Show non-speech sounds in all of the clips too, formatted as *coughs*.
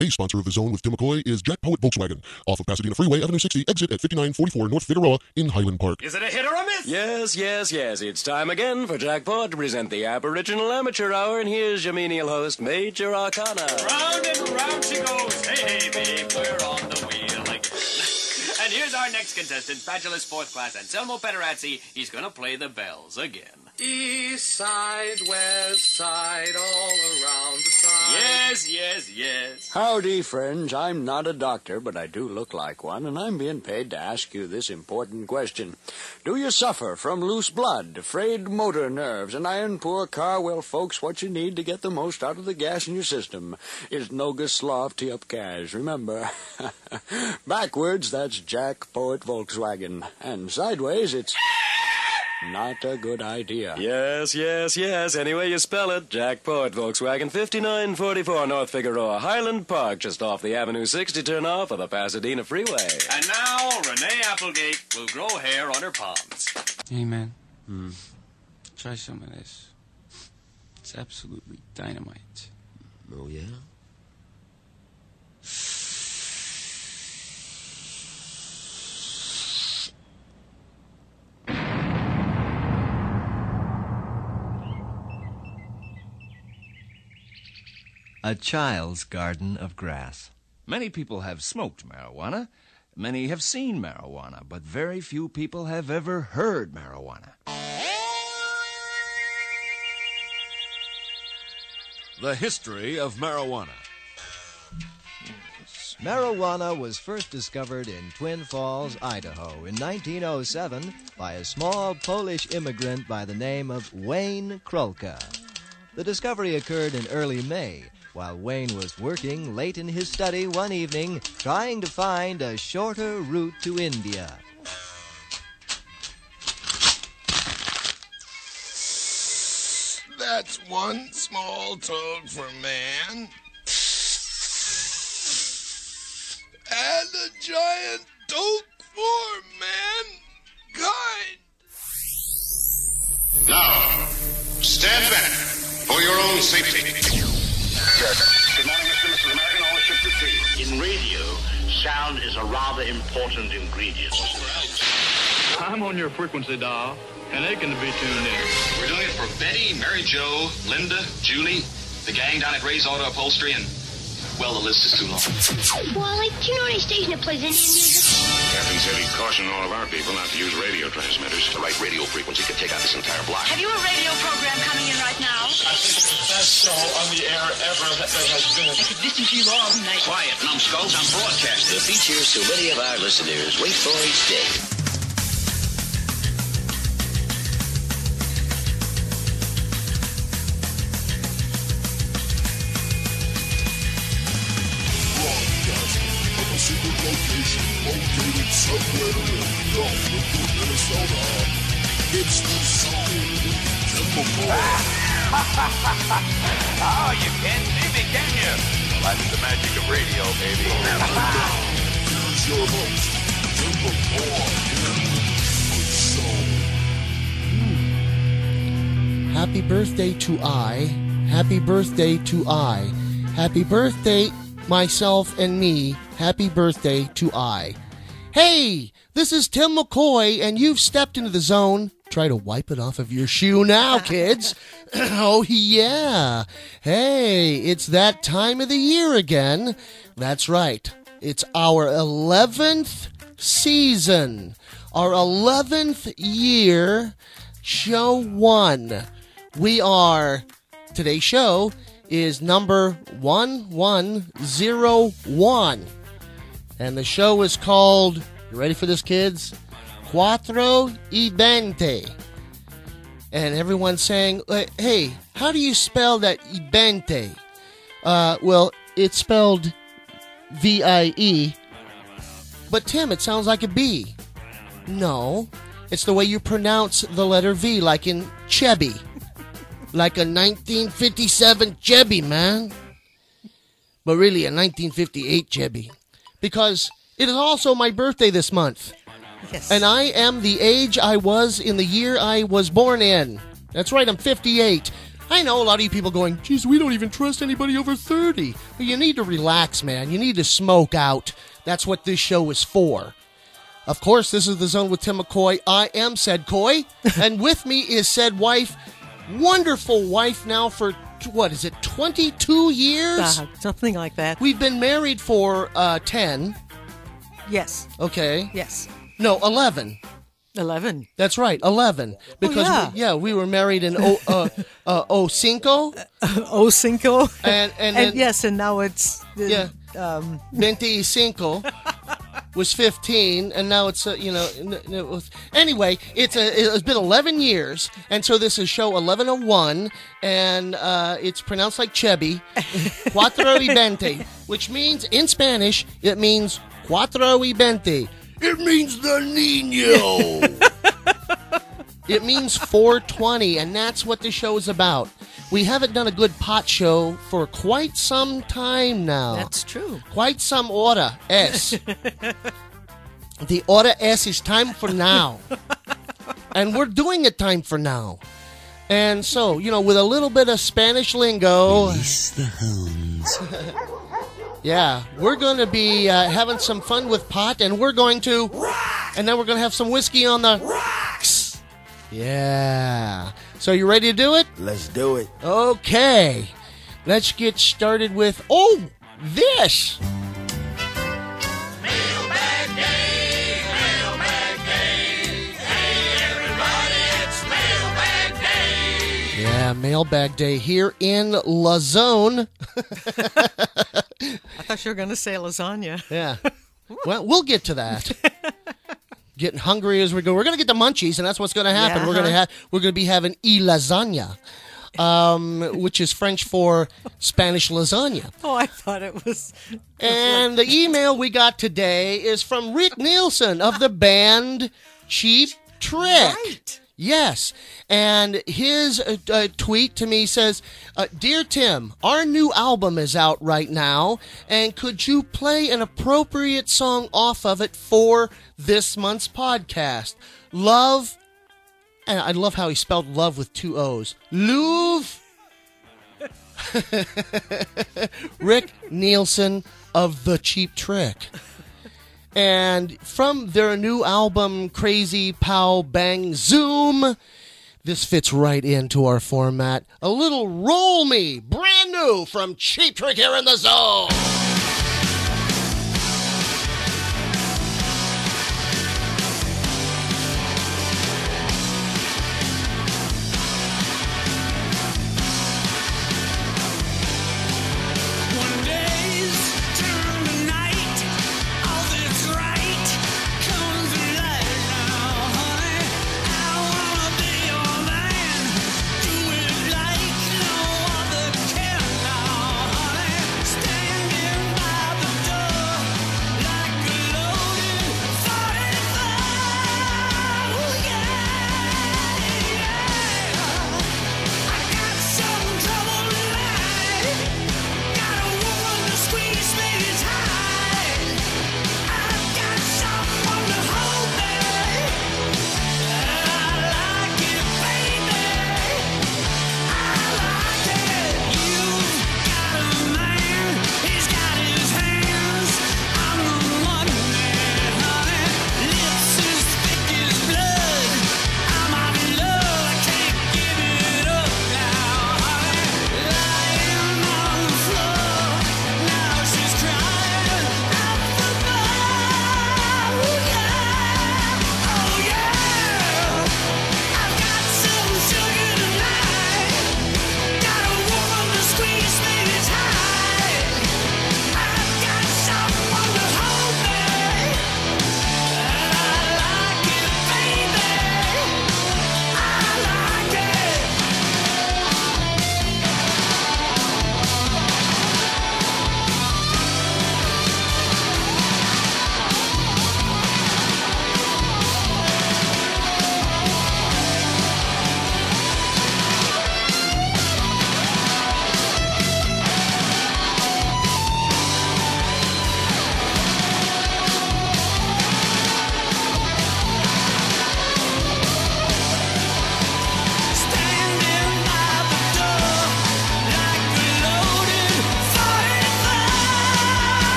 A sponsor of the Zone with Timm McCoy is Jack Poet Volkswagen, off of Pasadena Freeway, Avenue 60, exit at 5944 North Figueroa in Highland Park. Is it a hit or a miss? Yes, yes, yes. It's time again for Jack Poet to present the Aboriginal Amateur Hour, and here's your menial host, Major Arcana. Round and round she goes. Hey, hey, babe, we're on the wheel. Like, and here's our next contestant, Bachelor's fourth class, Anselmo Pederazzi. He's gonna play the bells again. East side, west side, all around the side. Yes, yes, yes. Howdy, friends. I'm not a doctor, but I do look like one, and I'm being paid to ask you this important question. Do you suffer from loose blood, frayed motor nerves, an iron poor car? Well, folks, what you need to get the most out of the gas in your system is Noga Slav T up Cash. Remember, *laughs* backwards, that's Jack Poet Volkswagen, and sideways, it's. Not a good idea. Yes, yes, yes. Any way you spell it. Jack Poet, Volkswagen, 5944 North Figueroa, Highland Park, just off the Avenue 60 turn off of the Pasadena Freeway. And now, Renee Applegate will grow hair on her palms. Hey, man. Hmm. Try some of this. It's absolutely dynamite. Oh, yeah? A child's garden of grass. Many people have smoked marijuana. Many have seen marijuana, but very few people have ever heard marijuana. The history of marijuana. Marijuana was first discovered in Twin Falls, Idaho in 1907 by a small Polish immigrant by the name of Wayne Krolka. The discovery occurred in early May while Wayne was working late in his study one evening trying to find a shorter route to India. That's one small toad for man. And a giant toad for mankind. Now, stand back for your own safety. Good morning, Mr. Mrs. American. All ships at sea. In radio, sound is a rather important ingredient. I'm on your frequency dial and aching to be tuned in. We're doing it for Betty, Mary Jo, Linda, Julie, the gang down at Ray's Auto Upholstery, and, well, the list is too long. Wally, do you know any station that plays Indian music? Captain said he'd caution all of our people not to use radio transmitters. The right radio frequency could take out this entire block. Have you a radio program coming in right now? I think it's the best show on the air ever that there has been. I could listen to you all night. Quiet, numbskulls. I'm broadcasting. The features so many of our listeners wait for each day. McCoy. *laughs* oh, Zone. Hmm. Happy birthday to I. Happy birthday to I. Happy birthday, myself and me. Happy birthday to I. Hey, this is Timm McCoy, and you've stepped into the zone. Try to wipe it off of your shoe now, *laughs* kids. *clears throat* oh, yeah. Hey, it's that time of the year again. That's right. It's our 11th season, our 11th year, show one. We are, today's show is number 1101. And the show is called, you ready for this, kids? Cuatro y veinte. And everyone's saying, hey, how do you spell that ibente? Uh, well, it's spelled V I E. But Tim, it sounds like a B. No, it's the way you pronounce the letter V, like in Chevy. Like a 1957 Chevy, man. But really a 1958 Chevy. Because it is also my birthday this month. Yes. And I am the age I was in the year I was born in. That's right, I'm 58. I know a lot of you people going, geez, we don't even trust anybody over 30. Well, you need to relax, man. You need to smoke out. That's what this show is for. Of course, this is the zone with Tim McCoy. I am said Coy, *laughs* and with me is said wife, wonderful wife now for what is it, 22 years? Uh, something like that. We've been married for uh, 10. Yes. Okay. Yes. No, 11. 11. That's right, 11. Because yeah. we, yeah, we were married in o, uh, *laughs* uh, o cinco. O cinco. And, and, And, yes, and now it's. uh, Yeah. Um, 25 *laughs* was 15 and now it's uh, you know it was, anyway it's a, it's been 11 years and so this is show 1101 and uh, it's pronounced like chevy *laughs* cuatro y veinte which means in spanish it means cuatro y veinte it means the nino *laughs* it means 420 and that's what the show is about we haven't done a good pot show for quite some time now That's true. quite some order S. *laughs* the order S is time for now. and we're doing it time for now. And so, you know, with a little bit of Spanish lingo. Release the hounds. *laughs* yeah, we're going to be uh, having some fun with pot, and we're going to. And then we're going to have some whiskey on the. Rocks! Yeah. So, you ready to do it? Let's do it. Okay. Let's get started with. Oh, this. Yeah, mailbag day here in La Zone. I thought you were going to say lasagna. Yeah. *laughs* Well, we'll get to that. *laughs* Getting hungry as we go. We're gonna get the munchies, and that's what's gonna happen. Yeah, We're gonna huh? have we're gonna be having e lasagna, um, *laughs* which is French for Spanish lasagna. Oh, I thought it was. And the email we got today is from Rick Nielsen of the band Cheap Trick. Yes. And his uh, uh, tweet to me says, uh, Dear Tim, our new album is out right now, and could you play an appropriate song off of it for this month's podcast? Love, and I love how he spelled love with two O's. Louvre. *laughs* Rick Nielsen of The Cheap Trick. And from their new album, Crazy Pow Bang Zoom, this fits right into our format. A little Roll Me, brand new from Cheap Trick here in the zone.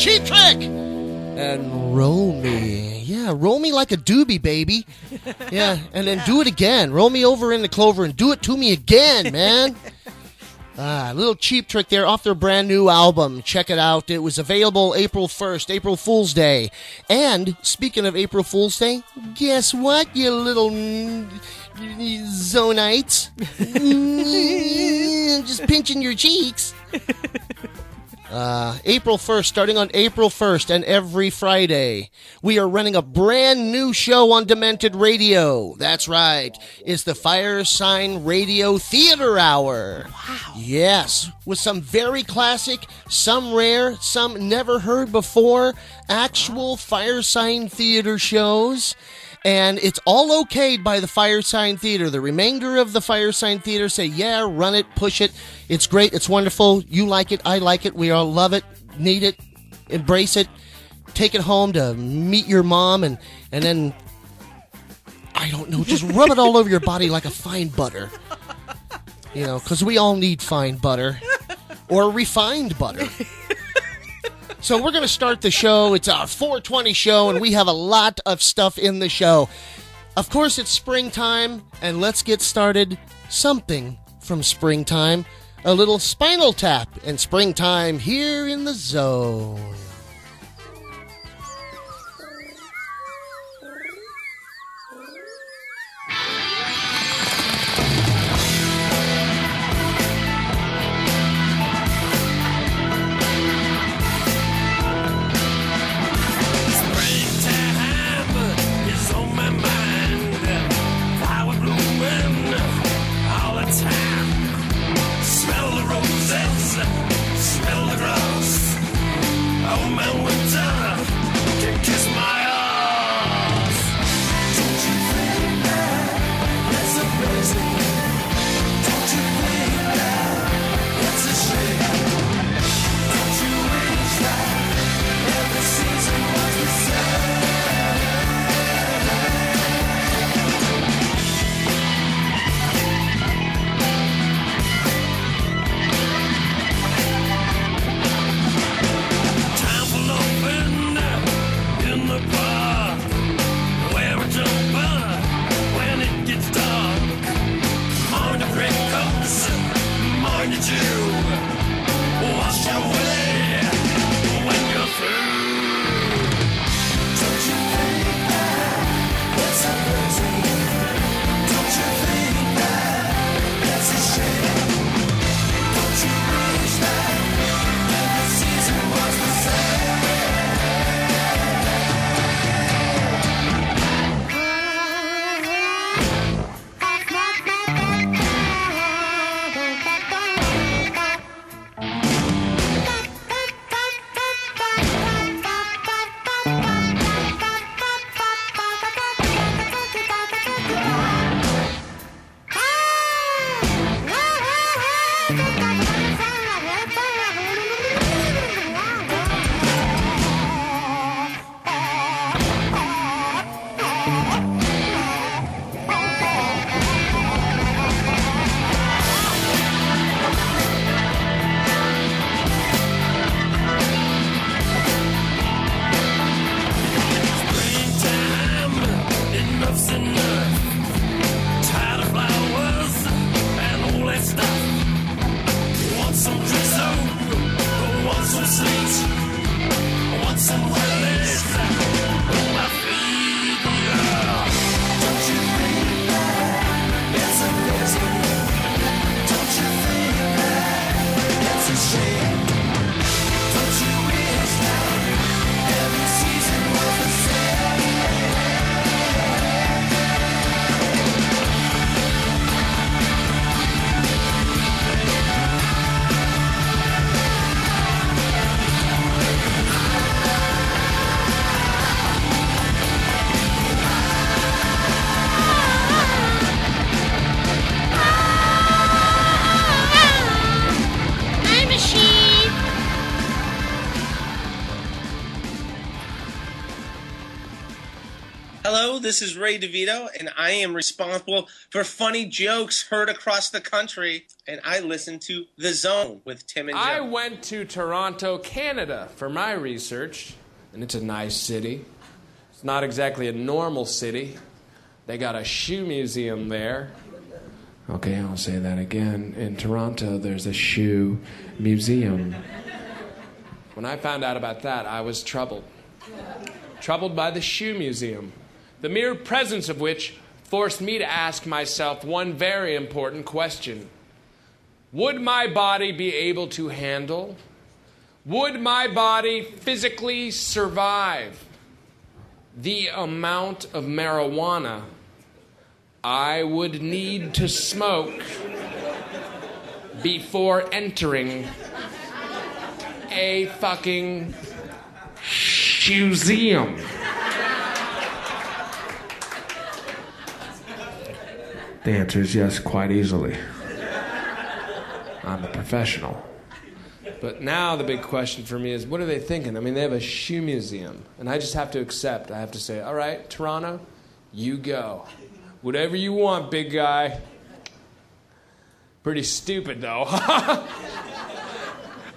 Cheap Trick and Roll Me. Yeah, roll me like a doobie, baby. Yeah, and then do it again. Roll me over in the clover and do it to me again, man. Ah, a little cheap trick there off their brand new album. Check it out. It was available April 1st, April Fool's Day. And speaking of April Fool's Day, guess what, you little zonites? *laughs* Just pinching your cheeks. Uh, April 1st, starting on April 1st and every Friday, we are running a brand new show on Demented Radio. That's right. It's the Firesign Radio Theater Hour. Wow. Yes, with some very classic, some rare, some never heard before, actual Firesign Theater shows and it's all okayed by the Firesign Theater. The remainder of the Firesign Theater say, yeah, run it, push it. It's great, it's wonderful. You like it, I like it. We all love it, need it, embrace it. Take it home to meet your mom, and and then I don't know, just rub it all over your body like a fine butter. You know, because we all need fine butter or refined butter. So we're going to start the show. It's our 420 show, and we have a lot of stuff in the show. Of course, it's springtime, and let's get started. Something from springtime. A little spinal tap and springtime here in the zone. This is Ray DeVito, and I am responsible for funny jokes heard across the country. And I listen to The Zone with Tim and Joe. I went to Toronto, Canada for my research, and it's a nice city. It's not exactly a normal city. They got a shoe museum there. Okay, I'll say that again. In Toronto, there's a shoe museum. When I found out about that, I was troubled. Troubled by the shoe museum, the mere presence of which forced me to ask myself one very important question Would my body be able to handle? Would my body physically survive the amount of marijuana I would need to smoke before entering a fucking museum? The answer is yes, quite easily. I'm a professional. But now the big question for me is what are they thinking? I mean, they have a shoe museum, and I just have to accept. I have to say, all right, Toronto, you go. Whatever you want, big guy. Pretty stupid, though. *laughs*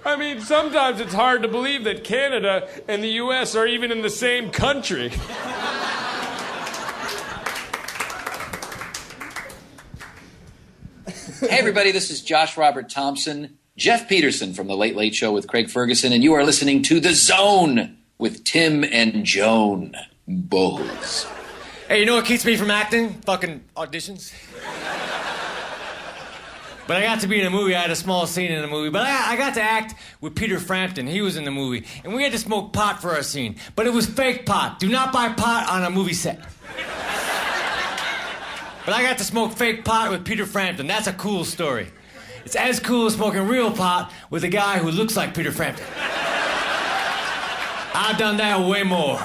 I mean, sometimes it's hard to believe that Canada and the U.S. are even in the same country. *laughs* Hey, everybody, this is Josh Robert Thompson, Geoff Peterson from The Late Late Show with Craig Ferguson, and you are listening to The Zone with Tim and Joan Bowles. Hey, you know what keeps me from acting? Fucking auditions. But I got to be in a movie. I had a small scene in the movie. But I, I got to act with Peter Frampton. He was in the movie. And we had to smoke pot for our scene. But it was fake pot. Do not buy pot on a movie set. But I got to smoke fake pot with Peter Frampton. That's a cool story. It's as cool as smoking real pot with a guy who looks like Peter Frampton. I've done that way more.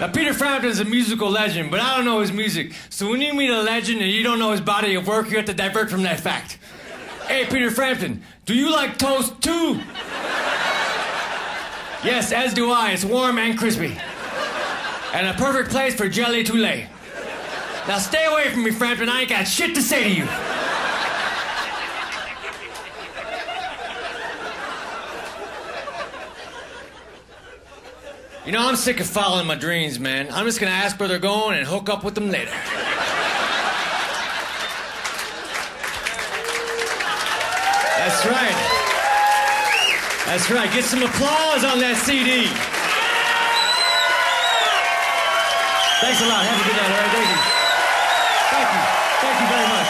Now, Peter Frampton's a musical legend, but I don't know his music. So when you meet a legend and you don't know his body of work, you have to divert from that fact. Hey, Peter Frampton, do you like toast too? yes, as do I. It's warm and crispy. And a perfect place for jelly to lay. Now stay away from me, Frampton. I ain't got shit to say to you. You know, I'm sick of following my dreams, man. I'm just gonna ask where they're going and hook up with them later. That's right. That's right. Get some applause on that CD. Thanks a lot. Have a good night, all right? Thank you. Thank you. Thank you very much.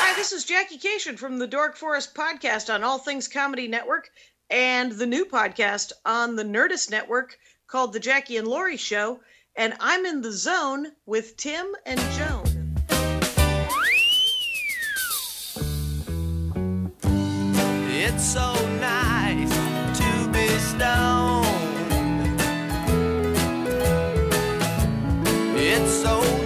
Hi, this is Jackie Kashian from the Dork Forest podcast on All Things Comedy Network and the new podcast on the Nerdist Network called The Jackie and Laurie Show. And I'm in the zone with Tim and Joan. It's so nice to be stoned. It's so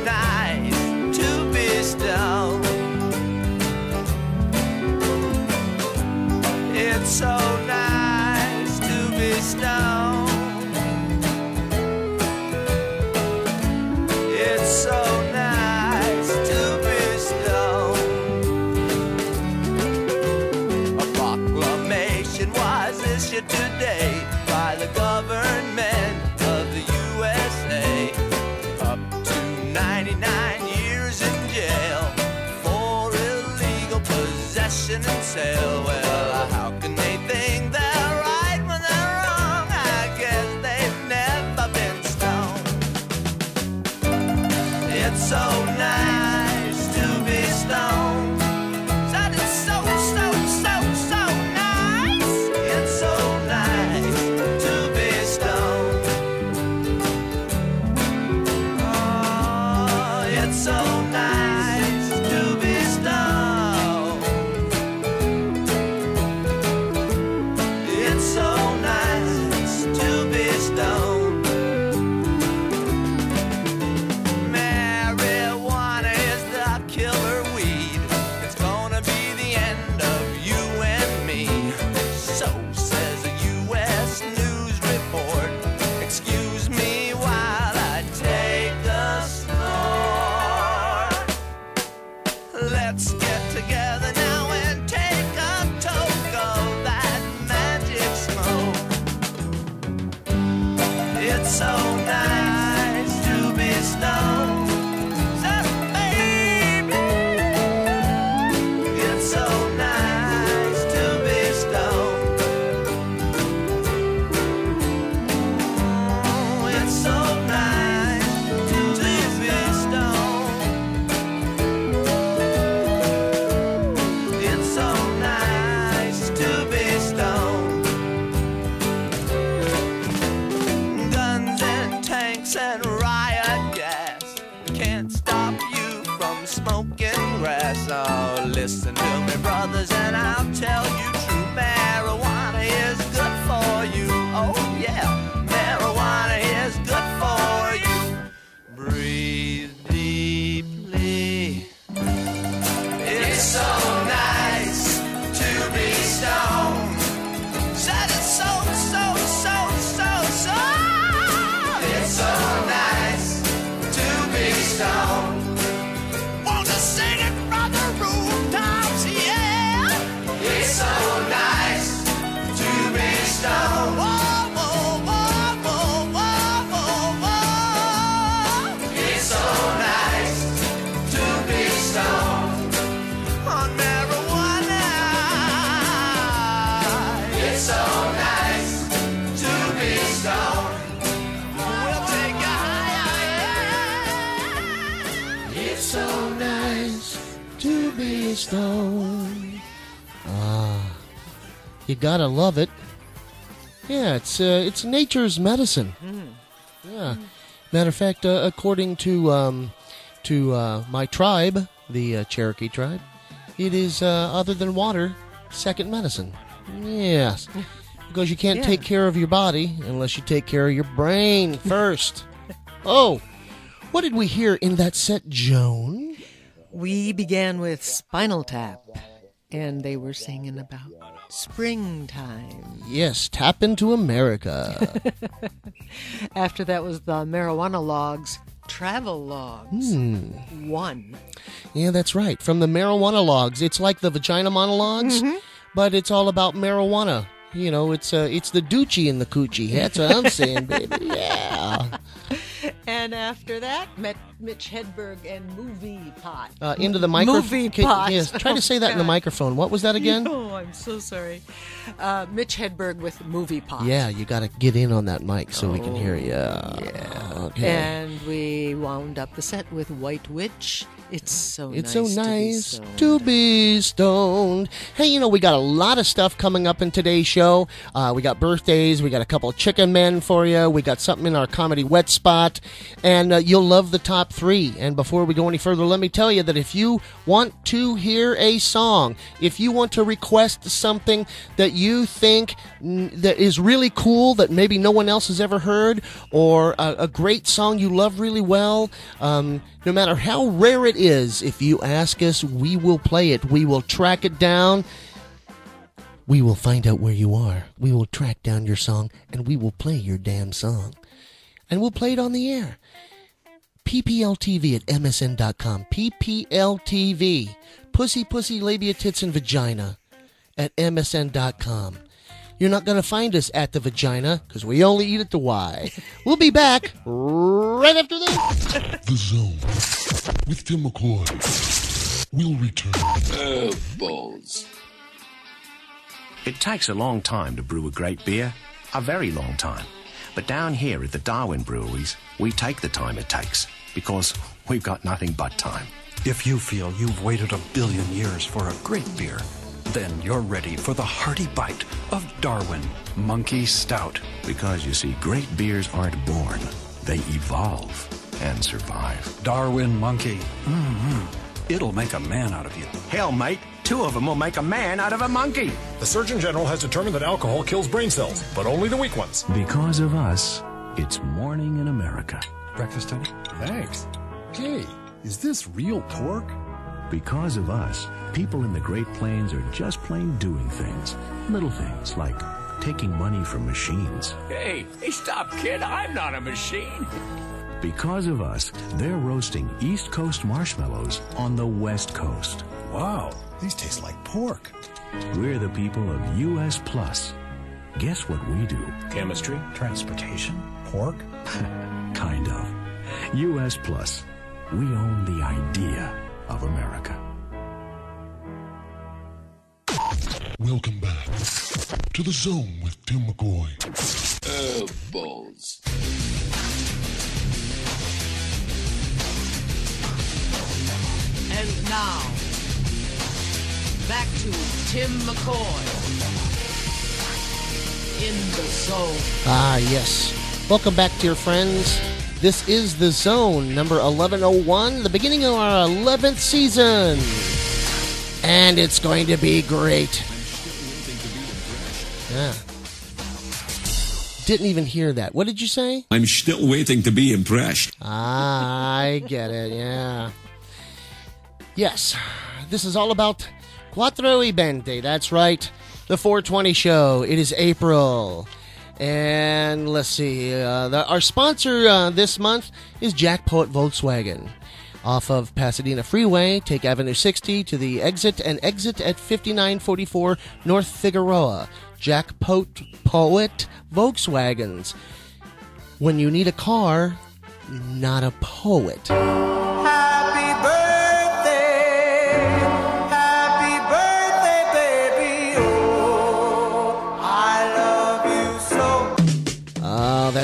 gotta love it. Yeah, it's uh, it's nature's medicine. Yeah. Matter of fact, uh, according to um, to uh, my tribe, the uh, Cherokee tribe, it is uh, other than water, second medicine. Yes, because you can't Yeah. take care of your body unless you take care of your brain *laughs* first. oh, what did we hear in that set, Joan? We began with Spinal Tap, and they were singing about springtime. Yes, tap into America. *laughs* After that was the Marijuana Logs Travel Logs. Hmm. One. Yeah, that's right. From the marijuana logs, it's like the vagina monologues, Mm-hmm. but it's all about marijuana. You know, it's uh, it's the doochie and the coochie. That's what I'm saying, baby. *laughs* Yeah. *laughs* And after that, met Mitch Hedberg and Movie Pot. Uh, into the microphone. Movie Pot. Yes, try to *laughs* say that in the microphone. What was that again? *laughs* Oh, I'm so sorry. Uh, Mitch Hedberg with Movie Pot. Yeah, you got to get in on that mic so we can hear you. Yeah. Okay. And we wound up the set with White Witch. It's so It's nice so nice to be stoned. to be stoned. Hey, you know, we got a lot of stuff coming up in today's show. Uh, we got birthdays. We got a couple of chicken men for you. We got something in our comedy wet spot. And uh, you'll love the top three. And before we go any further, let me tell you that if you want to hear a song, if you want to request something that you think that is really cool that maybe no one else has ever heard, or a, a great song you love really well, um, no matter how rare it is, if you ask us, we will play it. We will track it down. We will find out where you are. We will track down your song and we will play your damn song. And we'll play it on the air. PPLTV at MSN.com. PPLTV. Pussy, pussy, labia, tits, and vagina at MSN.com. You're not going to find us at the vagina because we only eat at the Y. We'll be back right after this. The Zone with Timm McCoy. We'll return. Oh, balls. It takes a long time to brew a great beer, a very long time. But down here at the Darwin Breweries, we take the time it takes because we've got nothing but time. If you feel you've waited a billion years for a great beer, then you're ready for the hearty bite of Darwin Monkey Stout. Because you see, great beers aren't born, they evolve and survive. Darwin Monkey. mm It'll make a man out of you. Hell, mate, two of them will make a man out of a monkey. The Surgeon General has determined that alcohol kills brain cells, but only the weak ones. Because of us, it's morning in America. Breakfast, Tony? Thanks. Hey, is this real pork? Because of us, people in the Great Plains are just plain doing things. Little things like taking money from machines. Hey, hey, stop, kid. I'm not a machine. Because of us, they're roasting East Coast marshmallows on the West Coast. Wow, these taste like pork. We're the people of US Plus. Guess what we do? Chemistry, transportation, pork. *laughs* kind of. US Plus. We own the idea of America. Welcome back to the zone with Timm McCoy. Oh, balls. And now, back to Timm McCoy in the zone. Ah, yes. Welcome back, dear friends. This is The Zone, number 1101, the beginning of our 11th season. And it's going to be great. Yeah. Didn't even hear that. What did you say? I'm still waiting to be impressed. Ah, I get it, yeah. Yes, this is all about Cuatro y Veinte. That's right, the 420 show. It is April. And let's see, uh, the, our sponsor uh, this month is Jack Poet Volkswagen. Off of Pasadena Freeway, take Avenue 60 to the exit and exit at 5944 North Figueroa. Jack Poet, Poet Volkswagens. When you need a car, not a poet.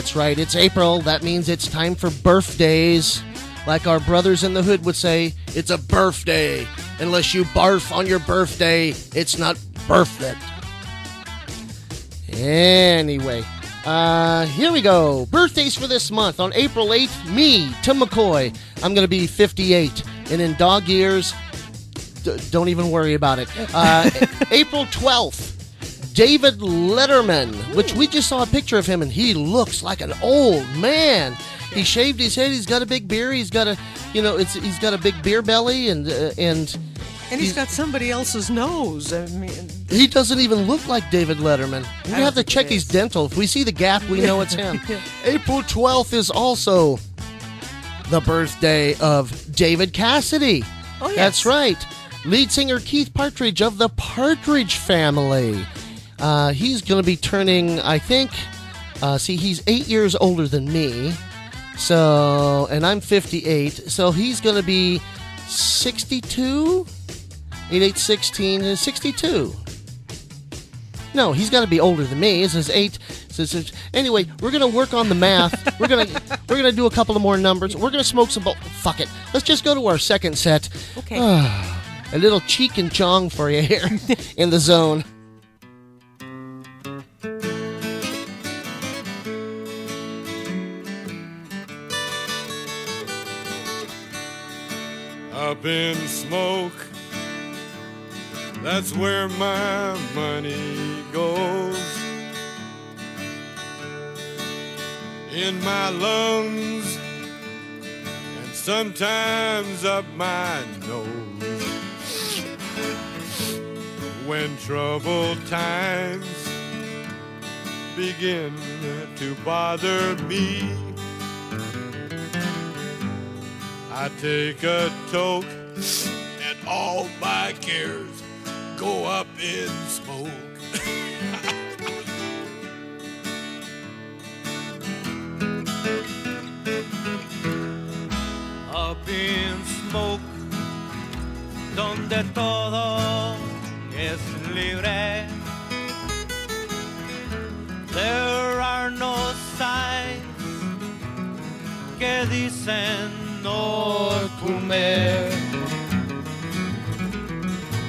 That's right. It's April. That means it's time for birthdays. Like our brothers in the hood would say, it's a birthday. Unless you barf on your birthday, it's not birth it. Anyway, uh, here we go. Birthdays for this month. On April 8th, me, Timm McCoy. I'm going to be 58. And in dog years, d- don't even worry about it. Uh, *laughs* April 12th, David Letterman, which we just saw a picture of him, and he looks like an old man. He shaved his head. He's got a big beard. He's got a, you know, it's he's got a big beer belly, and uh, and And he's got somebody else's nose. I mean, he doesn't even look like David Letterman. We have to check his dental. If we see the gap, we know it's him. *laughs* April 12th is also the birthday of David Cassidy. Oh, yes. That's right. Lead singer Keith Partridge of the Partridge Family. Uh, he's going to be turning, I think, uh, see, he's eight years older than me. So, and I'm 58. So he's going to be 62? 8, 8, 16, uh, 62. No, he's got to be older than me. This is eight. This is, anyway, we're gonna work on the math. *laughs* we're gonna we're gonna do a couple of more numbers. We're gonna smoke some. Bo- Fuck it. Let's just go to our second set. Okay. *sighs* a little Cheech and Chong for you here *laughs* in the zone. Up in smoke, that's where my money goes. In my lungs, and sometimes up my nose. When troubled times begin to bother me. I take a toke and all my cares go up in smoke. *laughs* Up in smoke, donde todo es libre. There are no signs que dicen no comer.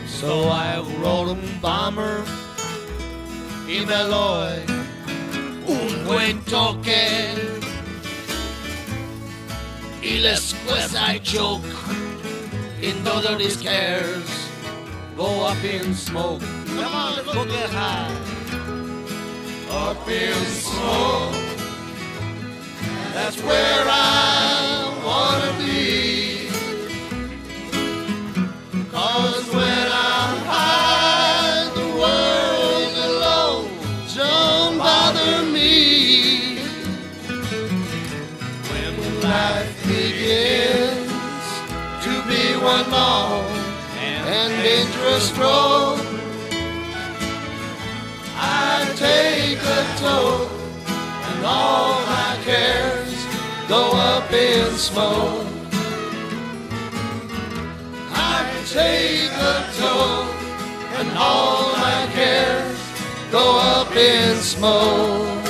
So I rolled un bomber y me doy un buen toque. Y después I choke in todos these cares. Go up in smoke. Come on, let's get high. Up in smoke. That's where I Long and dangerous road. I take a and all my cares go up in smoke. I take a and all my cares go up in smoke.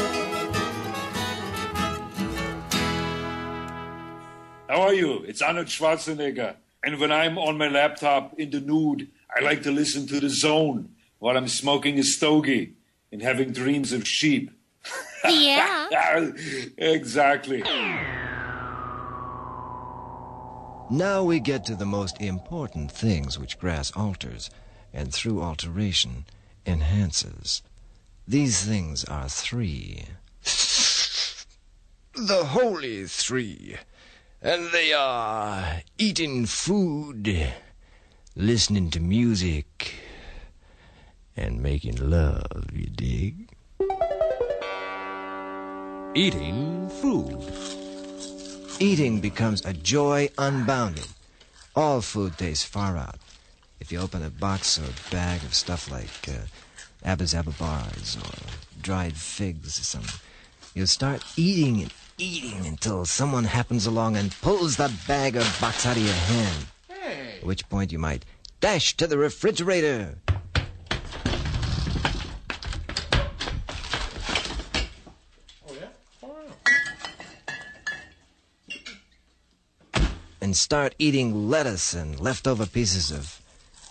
How are you? It's Arnold Schwarzenegger. And when I'm on my laptop in the nude, I like to listen to the zone while I'm smoking a stogie and having dreams of sheep. Yeah. *laughs* exactly. Now we get to the most important things which grass alters, and through alteration enhances. These things are three. *laughs* The holy three. And they are eating food, listening to music, and making love, you dig? Eating food. Eating becomes a joy unbounded. All food tastes far out. If you open a box or bag of stuff like uh, Abba's Apple Bars or dried figs or something, you'll start eating and eating until someone happens along and pulls that bag or box out of your hand. At which point you might dash to the refrigerator. Oh, and start eating lettuce and leftover pieces of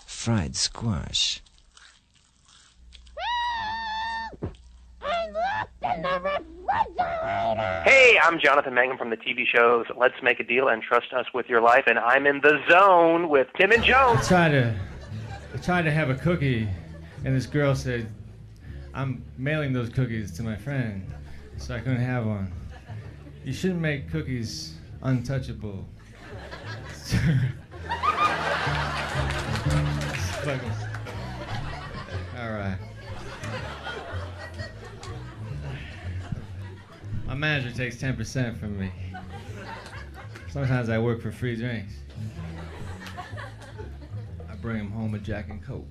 fried squash. Hey, I'm Jonathan Mangum from the TV shows Let's Make a Deal and Trust Us with Your Life, and I'm in the zone with Tim and I Jones. tried to, I tried to have a cookie, and this girl said, "I'm mailing those cookies to my friend, so I couldn't have one." You shouldn't make cookies untouchable. *laughs* All right. My manager takes 10% from me. Sometimes I work for free drinks. I bring him home a Jack and Coke.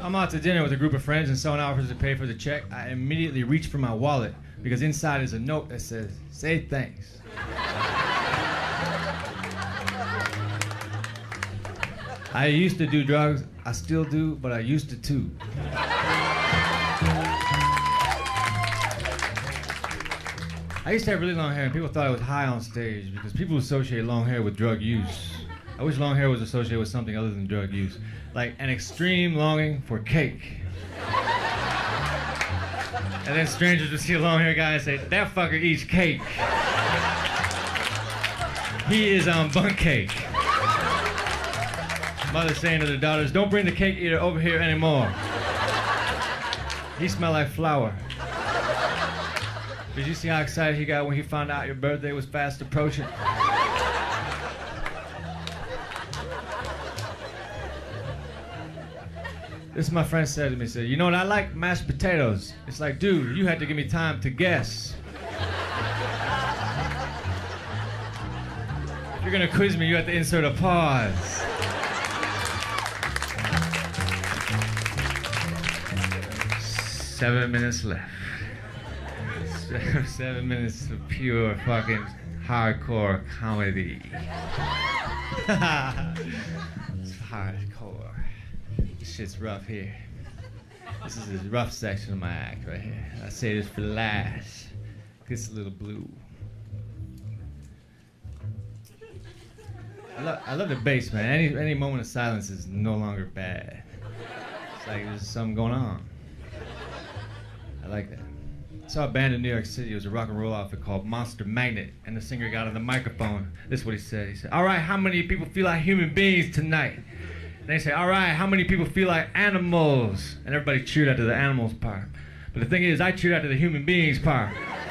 I'm out to dinner with a group of friends and someone offers to pay for the check. I immediately reach for my wallet because inside is a note that says, say thanks. I used to do drugs. I still do, but I used to too. I used to have really long hair, and people thought I was high on stage because people associate long hair with drug use. I wish long hair was associated with something other than drug use, like an extreme longing for cake. And then strangers would see a long hair guy and say, That fucker eats cake. He is on bunk cake. Mother saying to the daughters, Don't bring the cake eater over here anymore. He smell like flour. Did you see how excited he got when he found out your birthday was fast approaching? This my friend said to me, said, you know what, I like mashed potatoes. It's like, dude, you had to give me time to guess. If you're gonna quiz me, you have to insert a pause. Seven minutes left. *laughs* Seven, minutes of pure fucking hardcore comedy. it's *laughs* hardcore. This shit's rough here. This is the rough section of my act right here. I say this for last. It's a little blue. I love, I love the bass, man. Any any moment of silence is no longer bad. It's like there's something going on. I like that. I saw a band in New York City. It was a rock and roll outfit called Monster Magnet, and the singer got on the microphone. This is what he said. He said, "All right, how many people feel like human beings tonight?" And they say, "All right, how many people feel like animals?" And everybody cheered after the animals part. But the thing is, I cheered after the human beings part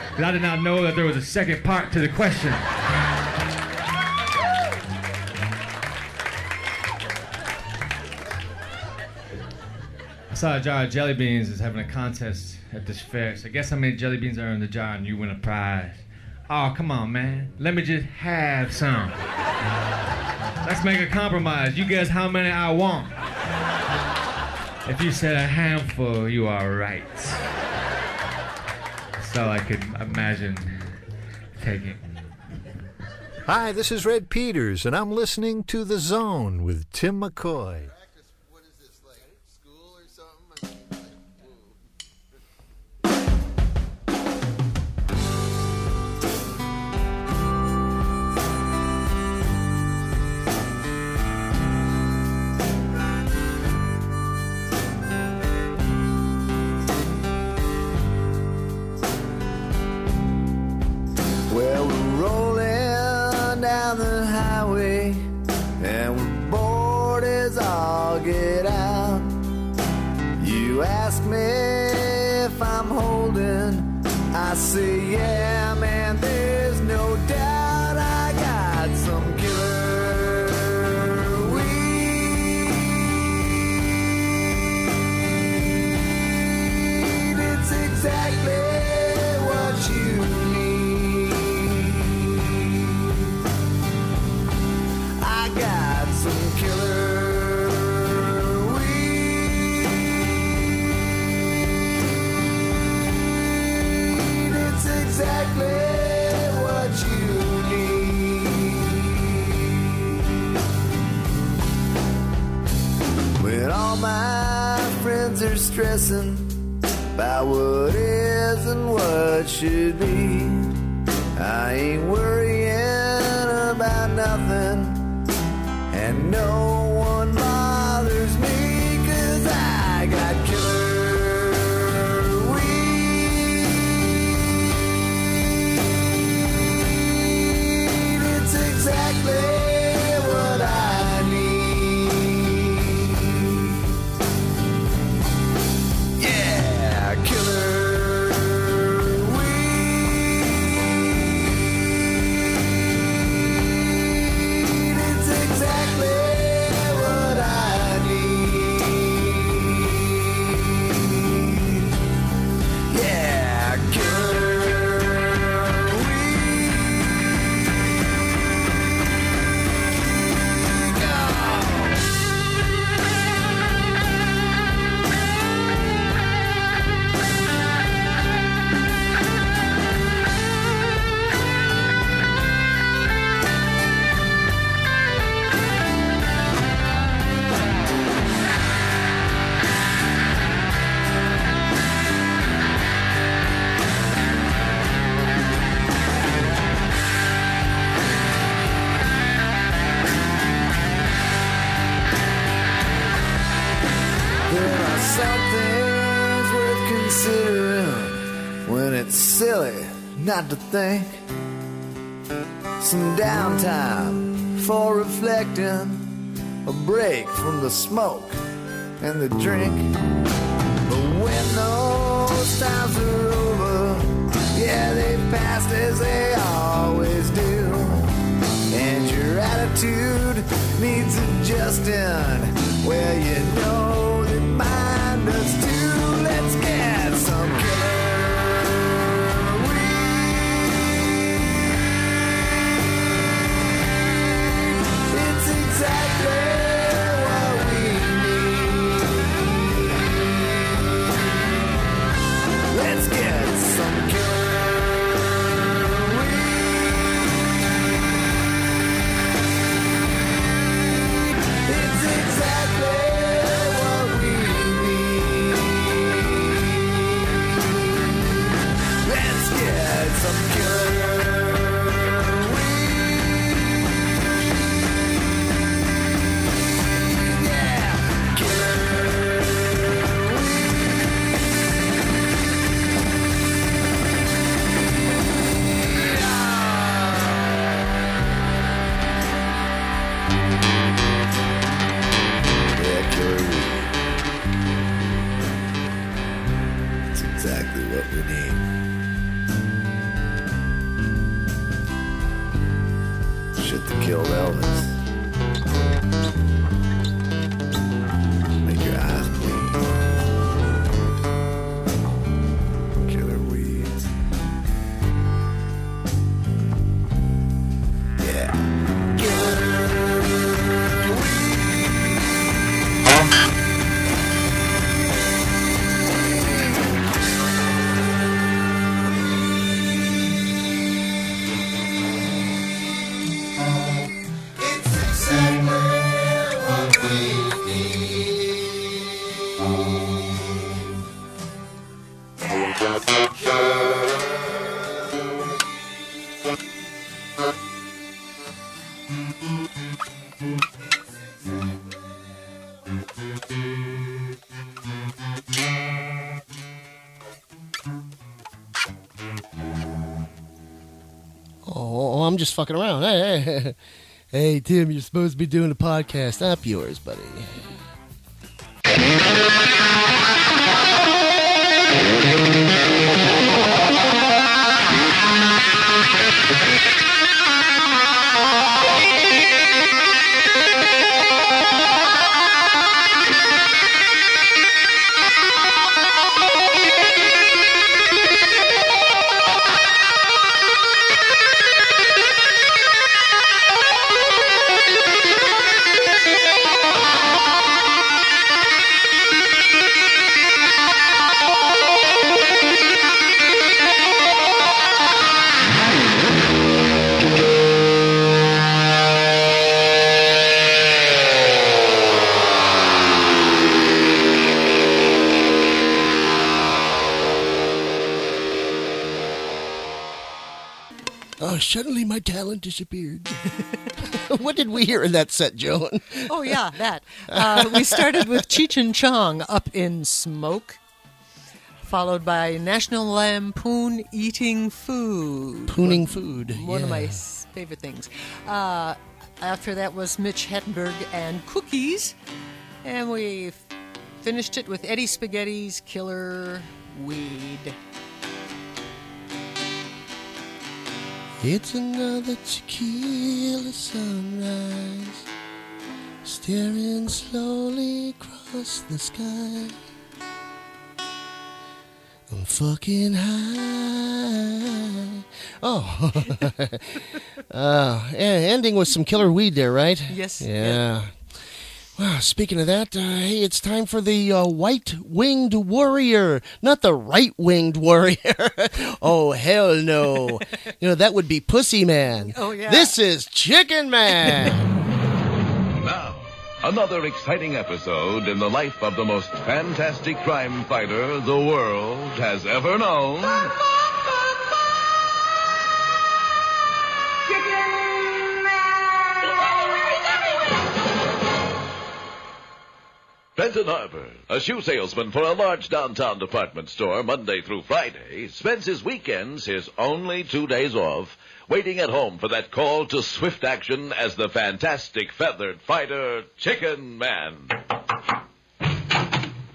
because I did not know that there was a second part to the question. I saw a jar of jelly beans is having a contest at this fair. So guess how many jelly beans are in the jar and you win a prize. Oh, come on, man. Let me just have some. Let's make a compromise. You guess how many I want. If you said a handful, you are right. That's all I could imagine taking. Hi, this is Red Peters, and I'm listening to The Zone with Timm McCoy. Stressing about what is and what should be, I ain't worrying about nothing and no the drink. Just fucking around. Hey, hey, *laughs* hey. Tim, you're supposed to be doing a podcast. Up yours, buddy. Disappeared. *laughs* what did we hear in that set, Joan? Oh yeah, that. Uh, we started with Cheech and Chong up in smoke, followed by National Lampoon eating food. Pooning food. One of my favorite things. Uh, after that was Mitch Hedberg and Cookies, and we finished it with Eddie Spaghetti's Killer Weed. It's another tequila sunrise, staring slowly across the sky. I'm fucking high. Oh, *laughs* uh, yeah, ending with some killer weed there, right? Yes. Yeah. Wow, speaking of that, uh, hey, it's time for the uh, white winged warrior, not the right winged warrior. *laughs* oh, hell no. you know, that would be Pussy Man. Oh, yeah. This is Chicken Man. *laughs* Now, another exciting episode in the life of the most fantastic crime fighter the world has ever known. Benton Harbor, a shoe salesman for a large downtown department store Monday through Friday, spends his weekends, his only two days off, waiting at home for that call to swift action as the fantastic feathered fighter Chicken Man.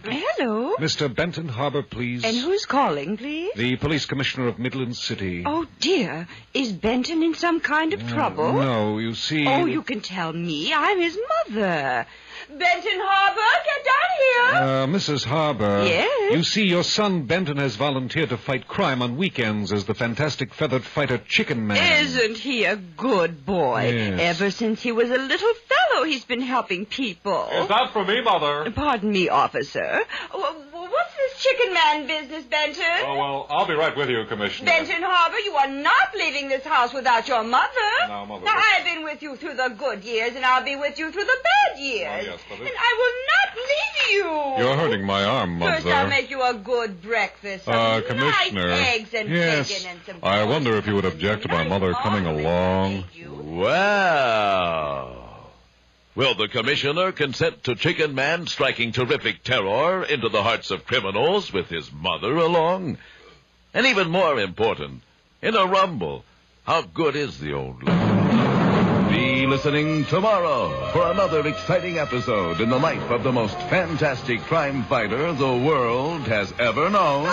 Hello. Mr. Benton Harbor, please. And who's calling, please? The police commissioner of Midland City. Oh, dear. Is Benton in some kind of uh, trouble? No, you see. Oh, you can tell me. I'm his mother. Benton Harbor, get down here. Uh, Mrs. Harbor. Yes? You see, your son Benton has volunteered to fight crime on weekends as the fantastic feathered fighter Chicken Man. Isn't he a good boy? Yes. Ever since he was a little fellow, he's been helping people. Is that for me, Mother? Pardon me, officer. W- w- What's this chicken man business, Benton? Oh, well, I'll be right with you, Commissioner. Benton Harbor, you are not leaving this house without your mother. No, Mother. Now, I've been with you through the good years, and I'll be with you through the bad years. Oh, yes, Mother. And I will not leave you. You're hurting my arm, Mother. First, I'll make you a good breakfast. Some Uh, nice Commissioner. eggs and yes. bacon and some I wonder if you would object to my mother coming along. Wow. Will the commissioner consent to Chicken Man striking terrific terror into the hearts of criminals with his mother along? And even more important, in a rumble, how good is the old lady? Be listening tomorrow for another exciting episode in the life of the most fantastic crime fighter the world has ever known.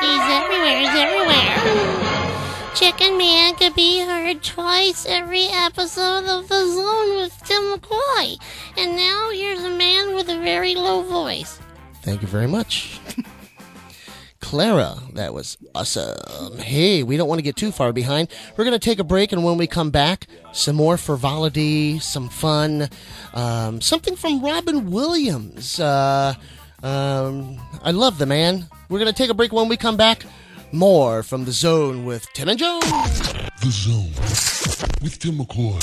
He's everywhere, he's everywhere. Chicken Man could be heard twice every episode of The Zone with Timm McCoy. And now here's a man with a very low voice. Thank you very much. *laughs* Clara, that was awesome. Hey, we don't want to get too far behind. We're going to take a break, and when we come back, some more frivolity, some fun, um, something from Robin Williams. Uh, um, I love the man. We're going to take a break when we come back. More from the zone with Tim and Joe. The Zone with Timm McCoy.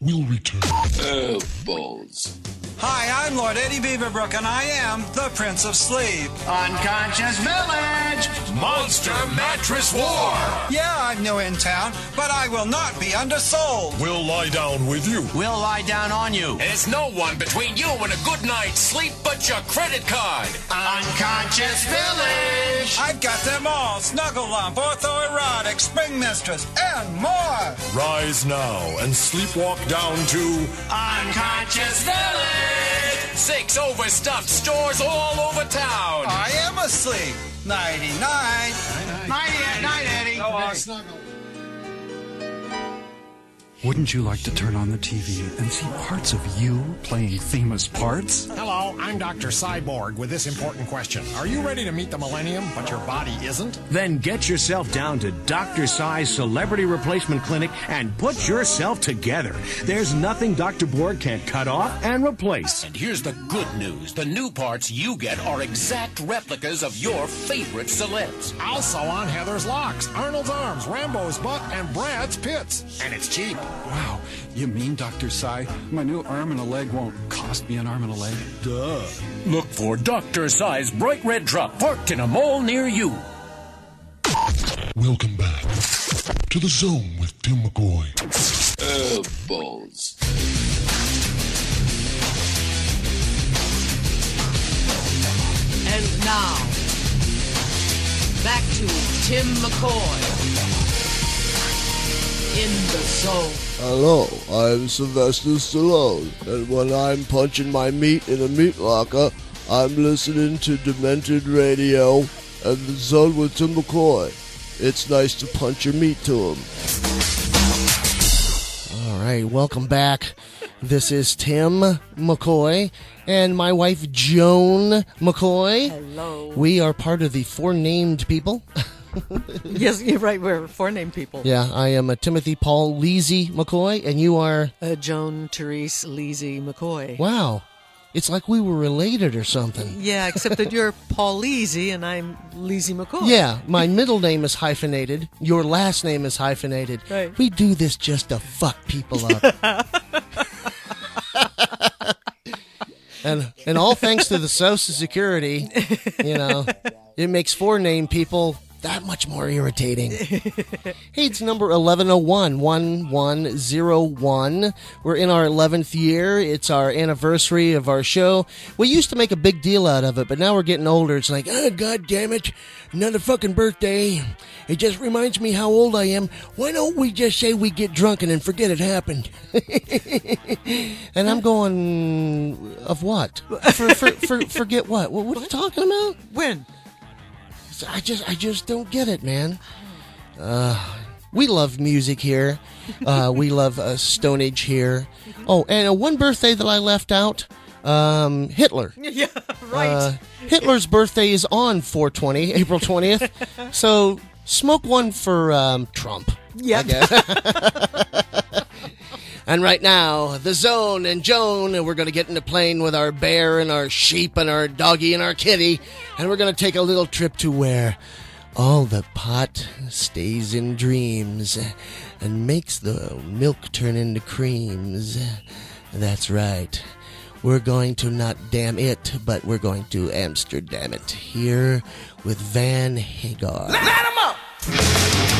We'll return. Oh, balls. Hi, I'm Lord Eddie Beaverbrook, and I am the Prince of Sleep. Unconscious Village! Monster Mattress War! Yeah, I'm new in town, but I will not be undersold. We'll lie down with you. We'll lie down on you. There's no one between you and a good night's sleep but your credit card. Unconscious Village! I've got them all Snuggle Lump, Orthoerotic, Spring Mistress, and more. Rise now and sleepwalk down to Unconscious Village! Six overstuffed stores all over town. I am asleep. Nighty night. Night, night, Eddie. Go on, Snuggle. Wouldn't you like to turn on the TV and see parts of you playing famous parts? Hello, I'm Dr. Cyborg with this important question. Are you ready to meet the millennium, but your body isn't? Then get yourself down to Dr. Sai's Celebrity Replacement Clinic and put yourself together. There's nothing Dr. Borg can't cut off and replace. And here's the good news. The new parts you get are exact replicas of your favorite celebs. Also on Heather's Locks, Arnold's Arms, Rambo's Butt, and Brad's Pits. And it's cheap. Wow, you mean, Dr. Sai, my new arm and a leg won't cost me an arm and a leg? Duh. Look for Dr. Size bright red truck parked in a mall near you. Welcome back to the zone with Timm McCoy. Oh, balls. And now, back to Timm McCoy in the zone. Hello, I'm Sylvester Stallone, and when I'm punching my meat in a meat locker, I'm listening to Demented Radio and the Zone with Timm McCoy. It's nice to punch your meat to him. All right, welcome back. This is Timm McCoy and my wife Joan McCoy. Hello. We are part of the four named people. *laughs* *laughs* yes, you're right. We're four named people. Yeah, I am a Timothy Paul Leasy McCoy, and you are. Uh, Joan Therese Leasy McCoy. Wow, it's like we were related or something. Yeah, except that you're *laughs* Paul Leasy and I'm Leasy McCoy. Yeah, my middle name is hyphenated. Your last name is hyphenated. Right. We do this just to fuck people up. *laughs* and and all thanks to the Social Security, you know, it makes four name people that much more irritating. *laughs* hey, it's number 1101, 1101. We're in our 11th year. It's our anniversary of our show. We used to make a big deal out of it, but now we're getting older. It's like, oh, god damn it, another fucking birthday. It just reminds me how old I am. Why don't we just say we get drunk and forget it happened? *laughs* and I'm going, of what? For, for, for, forget what? What, what are you talking about? When? I just I just don't get it, man. Uh, we love music here. Uh, we *laughs* love uh, Stone Age here. Oh, and uh, one birthday that I left out. Um, Hitler. *laughs* Yeah, right. Uh, Hitler's birthday is on 420, April 20th. *laughs* so smoke one for um, Trump. Yep. And right now, the zone and Joan, and we're going to get in the plane with our bear and our sheep and our doggy and our kitty, and we're going to take a little trip to where all the pot stays in dreams and makes the milk turn into creams. That's right. We're going to not damn it, but we're going to Amsterdam it here with Van Hagar. Let him up!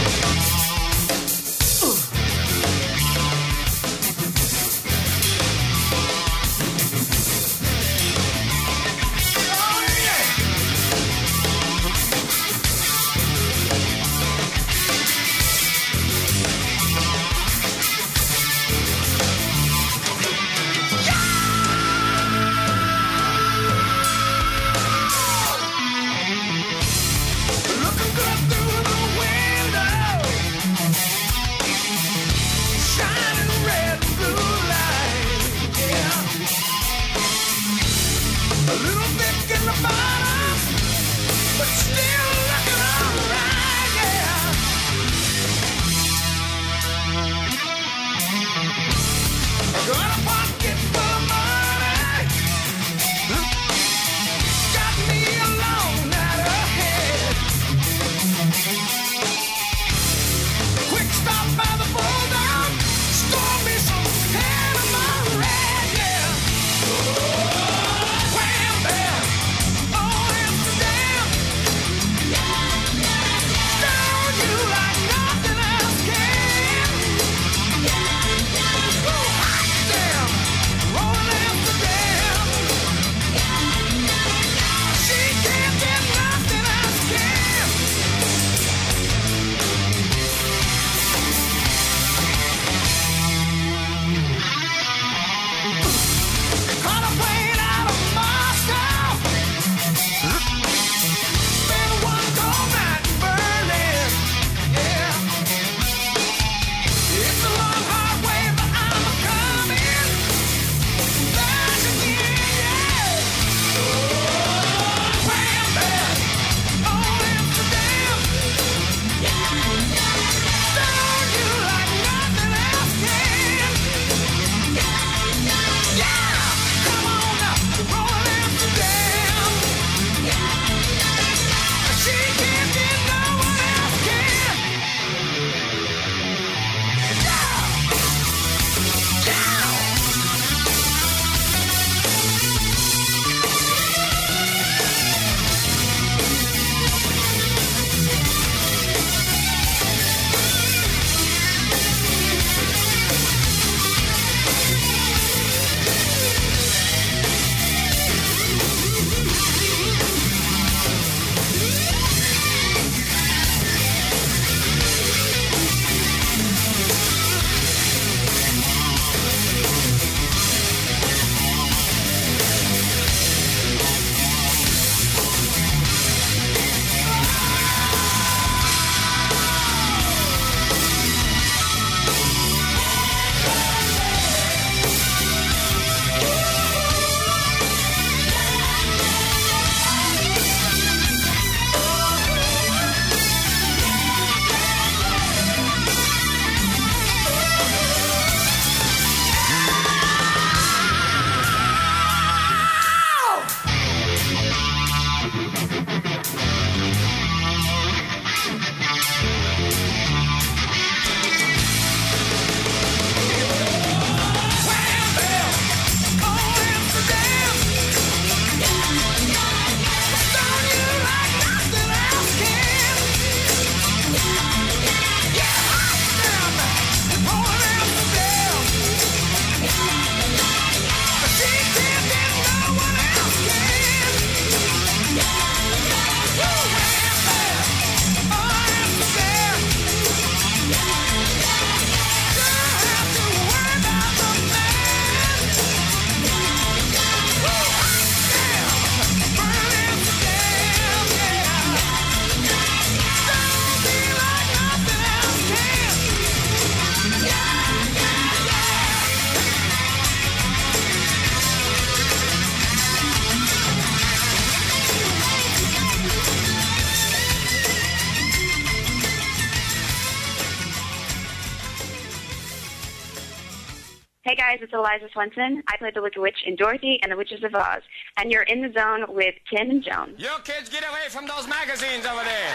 Hey guys, it's Eliza Swenson. I played the Wicked Witch in Dorothy and the Witches of Oz. And you're in the zone with Tim and Joan. You kids get away from those magazines over there.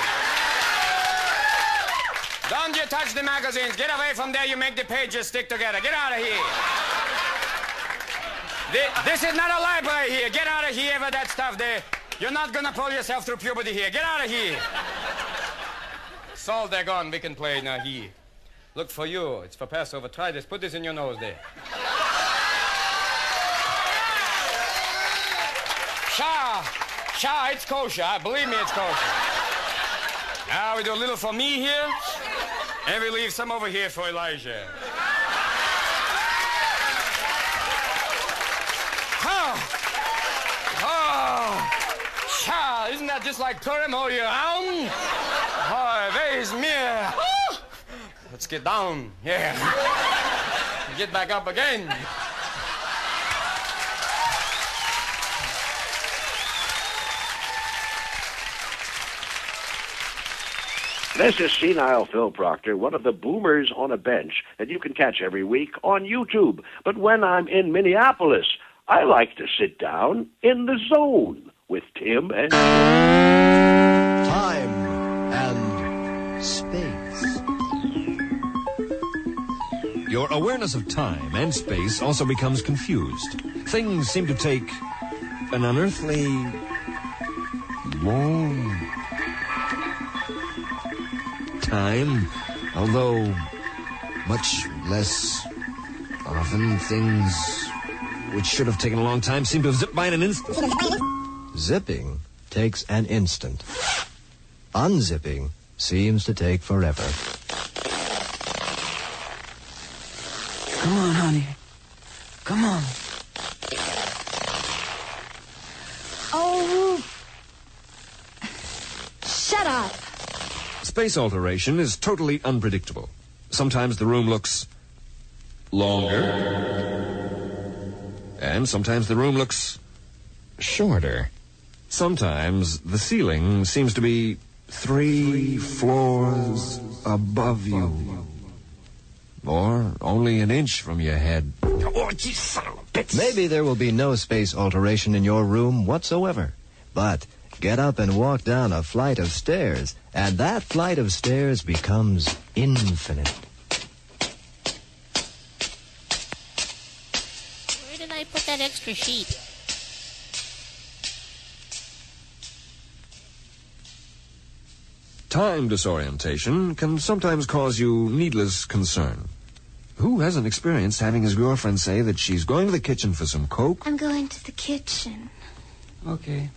Don't you touch the magazines. Get away from there. You make the pages stick together. Get out of here. The- this is not a library here. Get out of here with that stuff there. You're not gonna pull yourself through puberty here. Get out of here. Salt, they're gone. We can play now here. Look for you. It's for Passover. Try this. Put this in your nose there. Sha, Sha, it's kosher. Believe me, it's kosher. Now we do a little for me here, and we leave some over here for Elijah. Oh, isn't that just like Purim all year round? Oh, where's me? Let's get down. Yeah. *laughs* Get back up again. This is Senile Phil Proctor, one of the boomers on a bench that you can catch every week on YouTube. But when I'm in Minneapolis, I like to sit down in the zone with Tim and. Time Your awareness of time and space also becomes confused. Things seem to take an unearthly long time, although much less often things which should have taken a long time seem to have zipped by in an instant. Zipping takes an instant. Unzipping seems to take forever. Come on, honey. Come on. Oh. Shut up. Space alteration is totally unpredictable. Sometimes the room looks longer, and sometimes the room looks shorter. Sometimes the ceiling seems to be three floors above you, or only an inch from your head. Oh, you son of a bitch. Maybe there will be no space alteration in your room whatsoever. But get up and walk down a flight of stairs, and that flight of stairs becomes infinite. Where did I put that extra sheet? Time disorientation can sometimes cause you needless concern. Who hasn't experienced having his girlfriend say that she's going to the kitchen for some coke? I'm going to the kitchen Okay.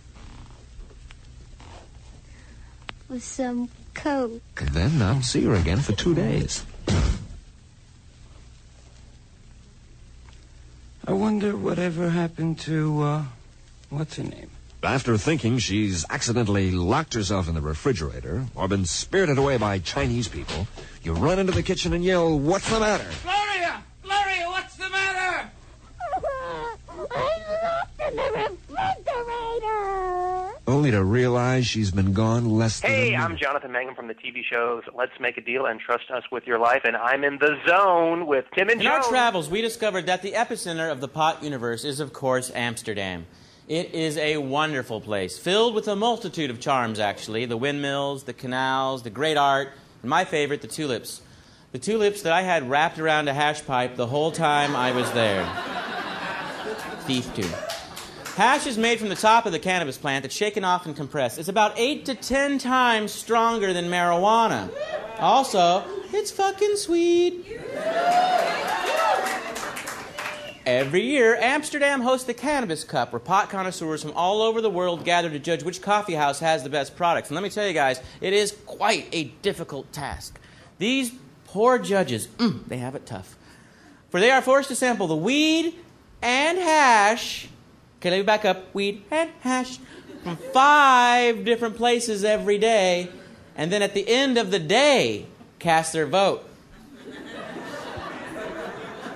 with some coke. And then not see her again for two days. I wonder whatever happened to, uh, what's her name? After thinking she's accidentally locked herself in the refrigerator or been spirited away by Chinese people, you run into the kitchen and yell, What's the matter? Gloria! Gloria, what's the matter? I'm locked in the refrigerator. Only to realize she's been gone less than Hey, a I'm. Jonathan Mangum from the TV shows Let's Make a Deal and Trust Us with Your Life, and I'm in the zone with Tim and In our travels, we discovered that the epicenter of the pot universe is, of course, Amsterdam. It is a wonderful place, filled with a multitude of charms, actually the windmills, the canals, the great art, and my favorite, the tulips. The tulips that I had wrapped around a hash pipe the whole time I was there. Thief too. Hash is made from the top of the cannabis plant that's shaken off and compressed. It's about eight to ten times stronger than marijuana. Also, it's fucking sweet. Every year, Amsterdam hosts the Cannabis Cup, where pot connoisseurs from all over the world gather to judge which coffee house has the best products. And let me tell you guys, it is quite a difficult task. These poor judges, mm, they have it tough. For they are forced to sample the weed and hash. Okay, let me back up. Weed and hash from five different places every day. And then at the end of the day, cast their vote.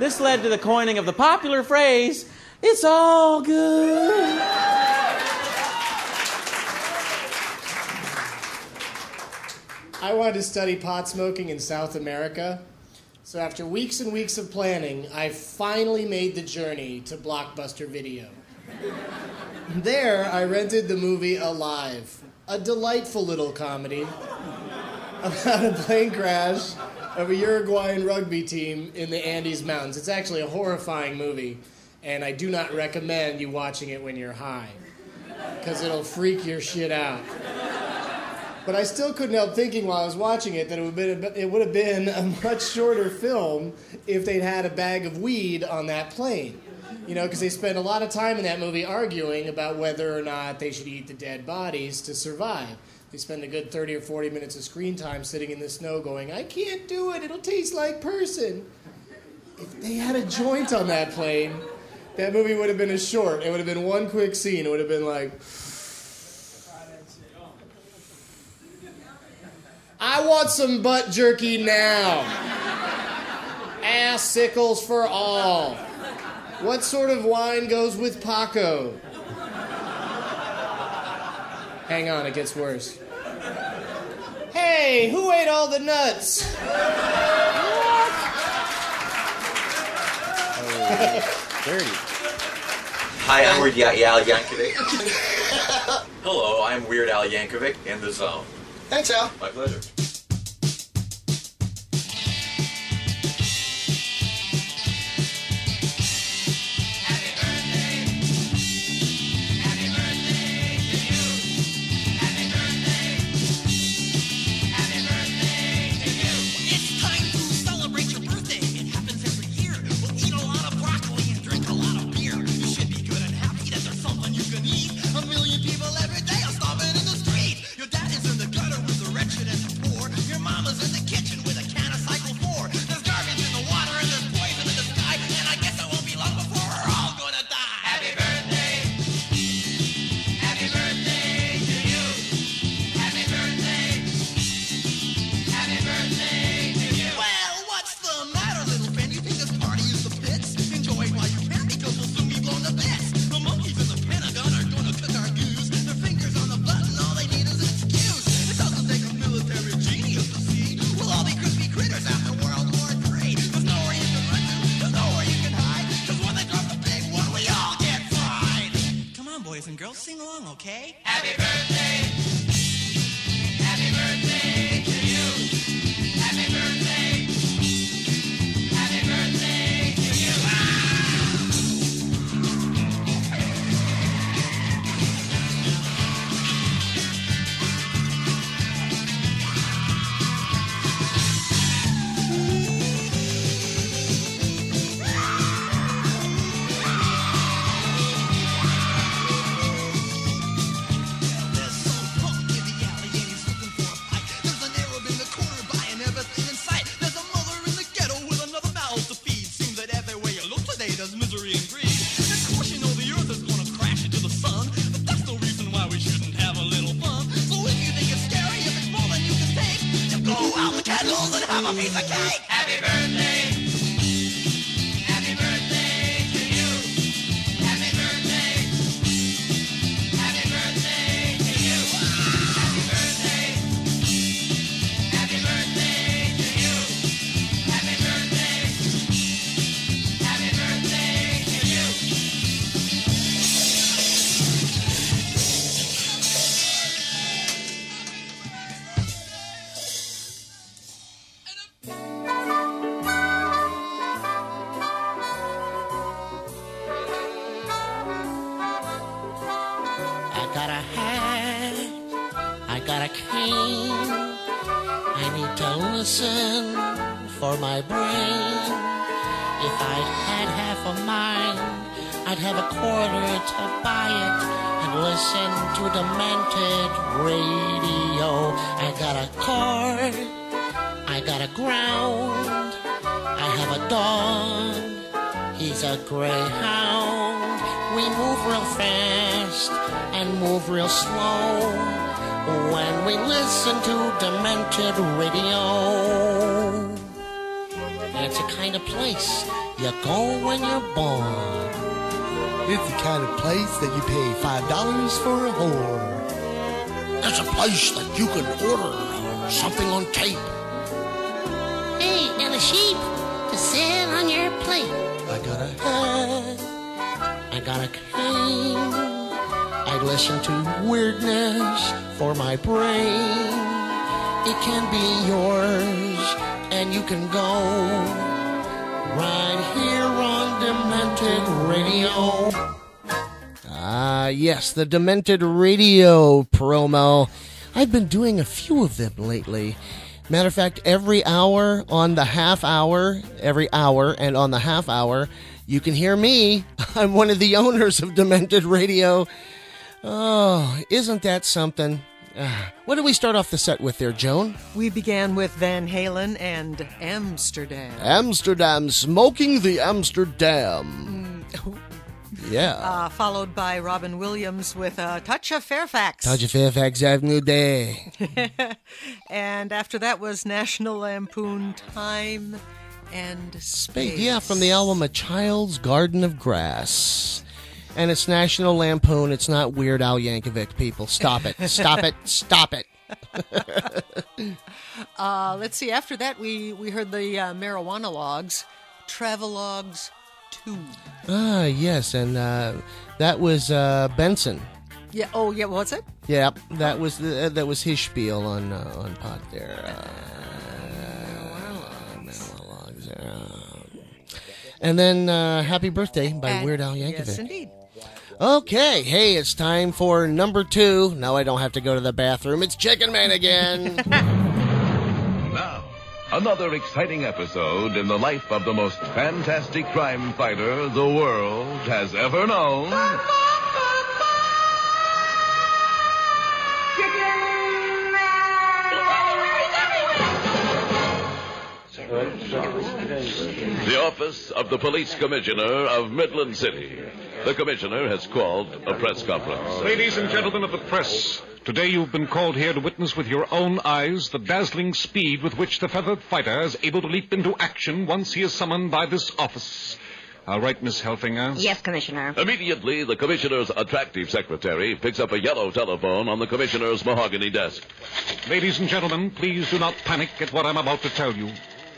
This led to the coining of the popular phrase, it's all good. I wanted to study pot smoking in South America. So after weeks and weeks of planning, I finally made the journey to Blockbuster Video. There, I rented the movie Alive, a delightful little comedy about a plane crash of a Uruguayan rugby team in the Andes Mountains. It's actually a horrifying movie, and I do not recommend you watching it when you're high, because it'll freak your shit out. But I still couldn't help thinking while I was watching it that it would, have been, it would have been a much shorter film if they'd had a bag of weed on that plane. You know, because they spend a lot of time in that movie arguing about whether or not they should eat the dead bodies to survive. They spend a good 30 or 40 minutes of screen time sitting in the snow going, I can't do it, it'll taste like person. If they had a joint on that plane, that movie would have been a short. It would have been one quick scene. It would have been like, I want some butt jerky now. Ass sickles for all. What sort of wine goes with Paco? Hang on, it gets worse. Hey, who ate all the nuts? Dirty. Hi, I'm Weird Al Yankovic. *laughs* Hello, I'm Weird Al Yankovic in the zone. Thanks, Al. My pleasure. I got a cane. I listen to weirdness for my brain. It can be yours, and you can go right here on Demented Radio. Ah, yes, the Demented Radio promo. I've been doing a few of them lately. Matter of fact, every hour on the half hour, every hour, and on the half hour, you can hear me. *laughs* I'm one of the owners of Demented Radio. Oh, isn't that something? Ah, what did we start off the set with there, Joan? We began with Van Halen and Amsterdam. Amsterdam, smoking the Amsterdam. Yeah. *laughs* Uh, followed by Robin Williams with a touch of Fairfax. Touch of Fairfax Avenue Day. *laughs* and after that was National Lampoon Time and Space. Yeah, from the album A Child's Garden of Grass. And it's National Lampoon. It's not Weird Al Yankovic, people. Stop it. Stop it. *laughs* Stop it. *laughs* Uh, let's see. After that, we we heard the uh, marijuana logs, Travelogues Two. Ah, yes. And uh, that was uh, Benson. Yeah. Oh, yeah. What's it? Yeah, that was the, that was his spiel on uh, on pot there. Uh, uh, and then uh, "Happy Birthday" by And- Weird Al Yankovic. Yes, indeed. Okay, hey, it's time for number two. Now I don't have to go to the bathroom. It's Chicken Man again. *laughs* Now, another exciting episode in the life of the most fantastic crime fighter the world has ever known. The office of the police commissioner of Midland City. The commissioner has called a press conference. Ladies and gentlemen of the press, today you've been called here to witness with your own eyes the dazzling speed with which the feathered fighter is able to leap into action once he is summoned by this office. All right, Miss Helfinger. Yes, Commissioner. Immediately, the commissioner's attractive secretary picks up a yellow telephone on the commissioner's mahogany desk. Ladies and gentlemen, please do not panic at what I'm about to tell you.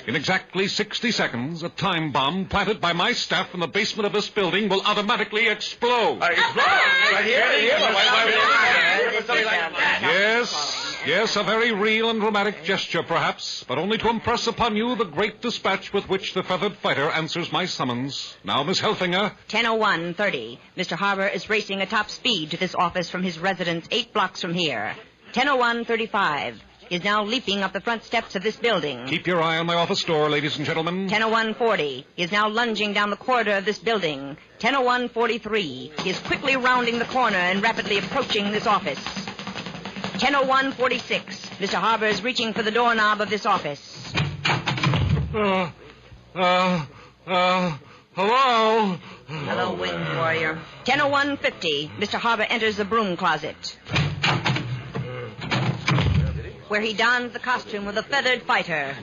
In exactly 60 seconds, a time bomb planted by my staff in the basement of this building will automatically explode. Yes, yes, a very real and dramatic gesture, perhaps, but only to impress upon you the great dispatch with which the feathered fighter answers my summons. Now, Miss Helfinger, 100130. Mr. Harbor is racing at top speed to this office from his residence eight blocks from here. 100135. Is now leaping up the front steps of this building. keep your eye on my office door, ladies and gentlemen. 100140. He is now lunging down the corridor of this building. 100143. He is quickly rounding the corner and rapidly approaching this office. 100146. Mr. Harbor is reaching for the doorknob of this office. Uh, uh, uh, hello? Hello, winged warrior. 100150. Mr. Harbor enters the broom closet. Where he dons the costume of the feathered fighter.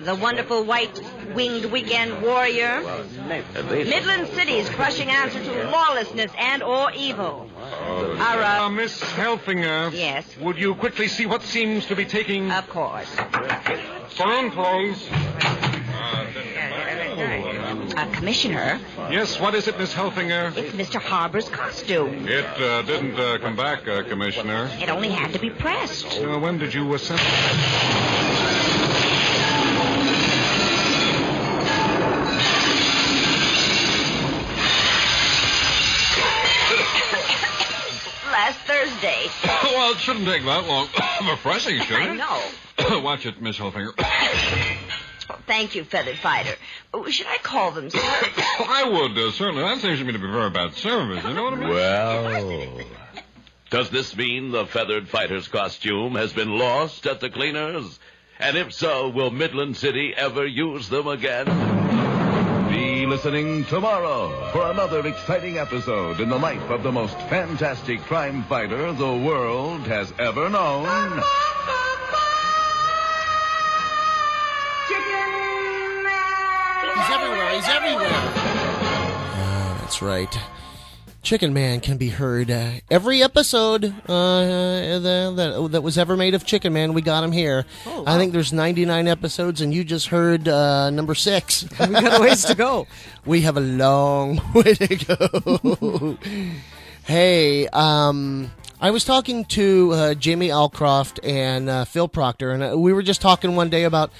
The wonderful white winged weekend warrior. Midland City's crushing answer to lawlessness and or evil. Our, uh, Uh, Miss Helfinger. Yes. Would you quickly see what seems to be taking. Of course. Phone, please. Uh, Commissioner, Yes, what is it, Miss Helfinger? it's Mr. Harbor's costume. It uh, didn't uh, come back, uh, Commissioner. It only had to be pressed. Uh, when did you uh, send Last Thursday. *coughs* well, it shouldn't take that long *coughs* for pressing, should I know. *coughs* Watch it, Miss Helfinger. Thank you, Feathered Fighter. Oh, Should I call them, sir? *coughs* I would, uh, certainly. That seems to me to be very bad service. You know what I mean? Well, does this mean the feathered fighter's costume has been lost at the cleaners? And if so, will Midland City ever use them again? Be listening tomorrow for another exciting episode in the life of the most fantastic crime fighter the world has ever known. He's everywhere. He's everywhere. That's right. Chicken Man can be heard uh, every episode uh, the, that, that was ever made of Chicken Man. We got him here. Oh, I think there's 99 episodes, and you just heard uh, number six. We got a ways to go. *laughs* we have a long *laughs* way to go. hey, um, I was talking to uh, Jamie Alcroft and uh, Phil Proctor, and uh, we were just talking one day about,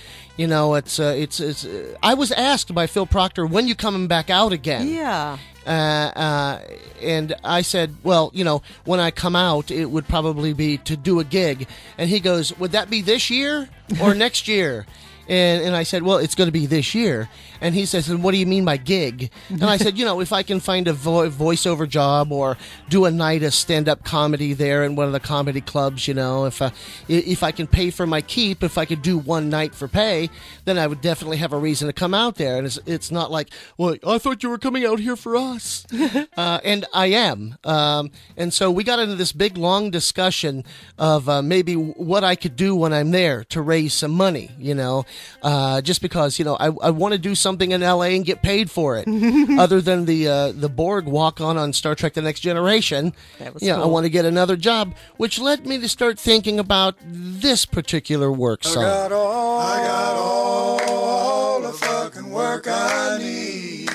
you know, it's uh, it's it's. Uh, I was asked by Phil Proctor when you coming back out again. Yeah. Uh, uh, and I said, well, you know, when I come out, it would probably be to do a gig. And he goes, would that be this year or *laughs* next year? And, and I said, well, it's going to be this year. And he says, and what do you mean by gig? And I said, *laughs* you know, if I can find a vo- voiceover job or do a night of stand-up comedy there in one of the comedy clubs, you know, if uh, i- if I can pay for my keep, if I could do one night for pay, then I would definitely have a reason to come out there. And it's, it's not like, well, I thought you were coming out here for us. *laughs* uh, and I am. Um, and so we got into this big, long discussion of uh, maybe what I could do when I'm there to raise some money, you know, uh, just because, you know, I, I want to do something in LA and get paid for it. *laughs* Other than the uh, the Borg walk on on Star Trek The Next Generation, That was yeah, I cool. want to get another job, which led me to start thinking about this particular work song. all, I got all the fucking work I need.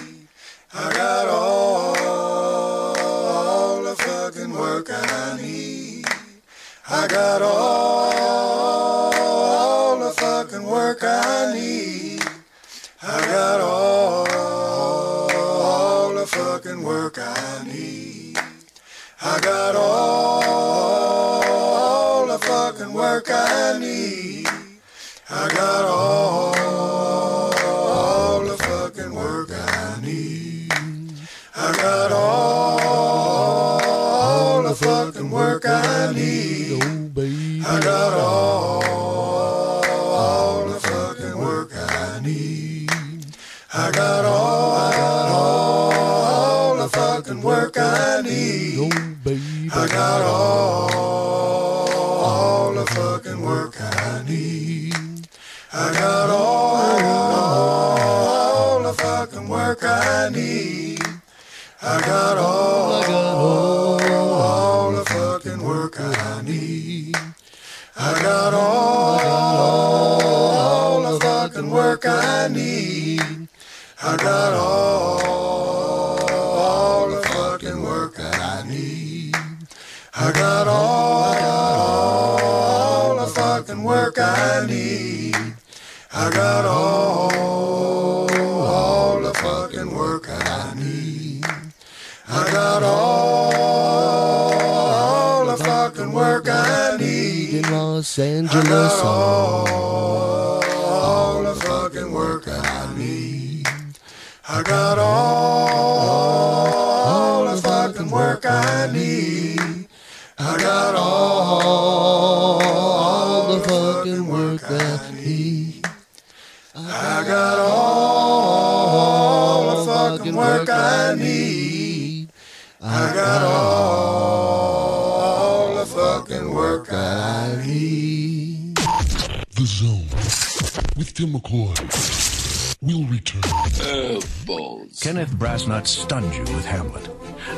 I got all the fucking work I need. I got all the fucking work I need. I got all the fucking work I need. I got all the fucking work I need. I got all Kenneth Brasnut stunned you with Hamlet.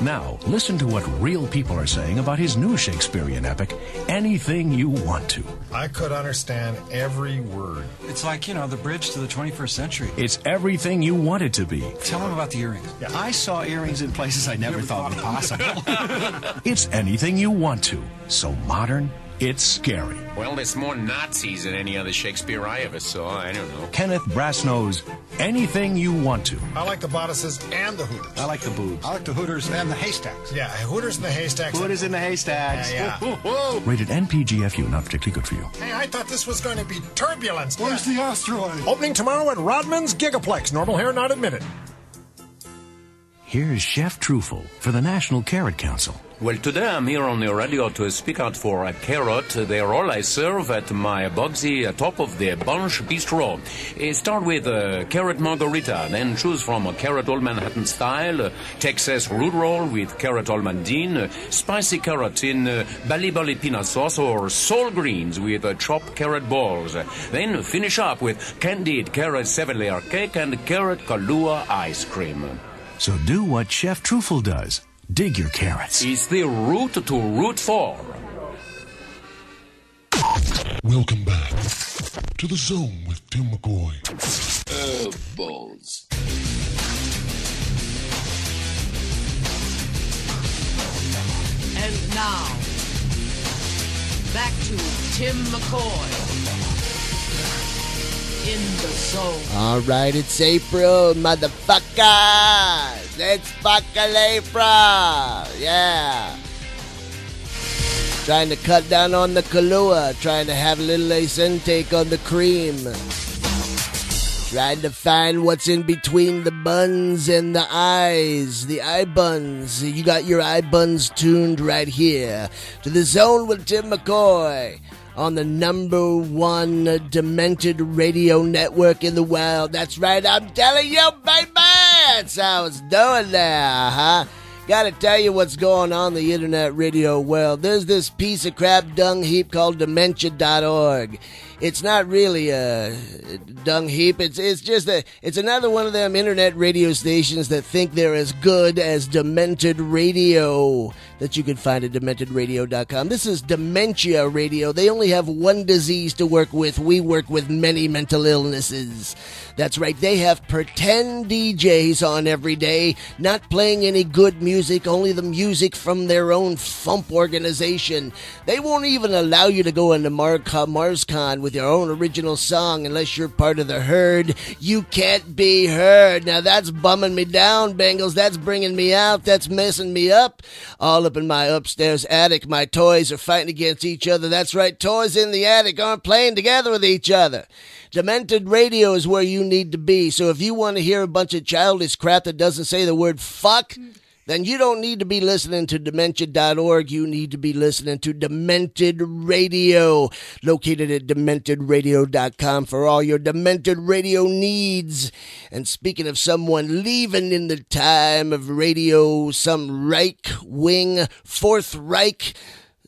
Now, listen to what real people are saying about his new Shakespearean epic, Anything You Want to. I could understand every word. It's like, you know, the bridge to the 21st century. It's everything you want it to be. Tell him about the earrings. Yeah, I saw earrings in places I never thought were possible. *laughs* It's anything you want to. So modern, it's scary. Well, there's more Nazis than any other Shakespeare I ever saw. I don't know. Kenneth Brasnow's Anything You Want to. I like the bodices and the hooters. I like the boobs. I like the hooters and the haystacks. Yeah, hooters and the haystacks. Hooters in the haystacks. Yeah, yeah. *laughs* Rated NPGFU, not particularly good for you. Hey, I thought this was going to be turbulence. Where's the asteroid? Opening tomorrow at Rodman's Gigaplex. Normal hair not admitted. Here's Chef Trufel for the National Carrot Council. Well, today I'm here on the radio to speak out for a carrot. They're all I serve at my Bugsy top of the Bunch Bistro. Uh, start with a carrot margarita, then choose from a carrot old Manhattan style, uh, Texas root roll with carrot almondine, uh, spicy carrot in uh, bali bali peanut sauce, or soul greens with uh, chopped carrot balls. Then finish up with candied carrot seven layer cake and carrot Kahlua ice cream. So do what Chef Trufel does. Dig your carrots. It's the root to root for. Welcome back to the zone with Timm McCoy. Oh, balls. And now, back to Timm McCoy in the zone. All right, it's April, motherfuckers. It's fucking April. Yeah. Trying to cut down on the Kahlua. Trying to have a little lace intake on the cream. Trying to find what's in between the buns and the eyes. The eye buns. You got your eye buns tuned right here to the zone with Timm McCoy on the number one demented radio network in the world. That's right, I'm telling you, baby! That's how it's doing there, huh? Gotta tell you what's going on the internet radio world. There's this piece of crap dung heap called dementia.org. It's not really a dung heap. It's it's just a it's another one of them internet radio stations that think they're as good as Demented Radio that you can find at dementedradio.com. This is Dementia Radio. They only have one disease to work with. We work with many mental illnesses. That's right. They have pretend DJs on every day, not playing any good music, only the music from their own FUMP organization. They won't even allow you to go into Mar- MarsCon with your own original song unless you're part of the herd. You can't be heard. Now that's bumming me down, Bengals. That's bringing me out. That's messing me up. All up in my upstairs attic, my toys are fighting against each other. That's right. Toys in the attic aren't playing together with each other. Demented Radio is where you need to be. So if you want to hear a bunch of childish crap that doesn't say the word fuck, then you don't need to be listening to dementia.org. You need to be listening to Demented Radio, located at dementedradio.com for all your demented radio needs. And speaking of someone leaving in the time of radio, some Reich wing, Fourth Reich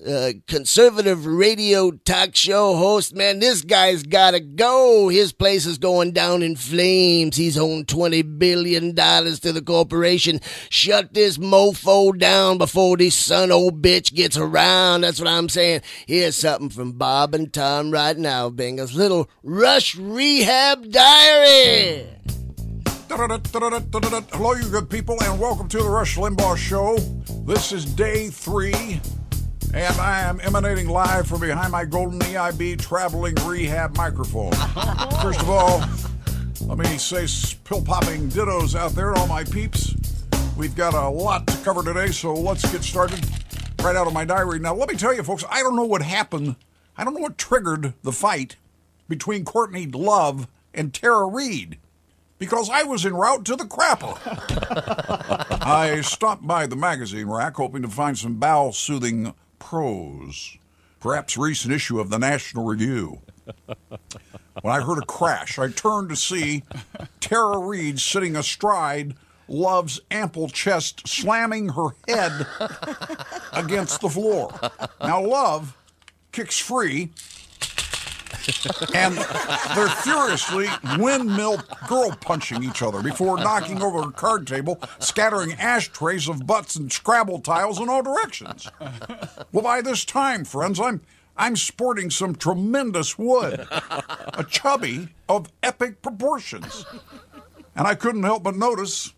uh, conservative radio talk show host, man, this guy's gotta go. His place is going down in flames. He's owed $20 billion to the corporation. Shut this mofo down before this son old bitch gets around. That's what I'm saying. Here's something from Bob and Tom right now, Bengals. Little Rush Rehab Diary. Hello, you good people, and welcome to the Rush Limbaugh Show. This is day three, and I am emanating live from behind my golden EIB traveling rehab microphone. *laughs* First of all, let me say pill popping dittos out there to all my peeps. We've got a lot to cover today, so let's get started right out of my diary. Now, let me tell you, folks, I don't know what happened. I don't know what triggered the fight between Courtney Love and Tara Reid because I was en route to the crapper. *laughs* I stopped by the magazine rack hoping to find some bowel soothing prose, perhaps recent issue of the National Review. When I heard a crash, I turned to see Tara Reid sitting astride Love's ample chest, slamming her head against the floor. Now, Love kicks free and they're furiously windmill girl punching each other before knocking over a card table, scattering ashtrays of butts and Scrabble tiles in all directions. Well, by this time, friends, I'm I'm sporting some tremendous wood, a chubby of epic proportions, and I couldn't help but notice.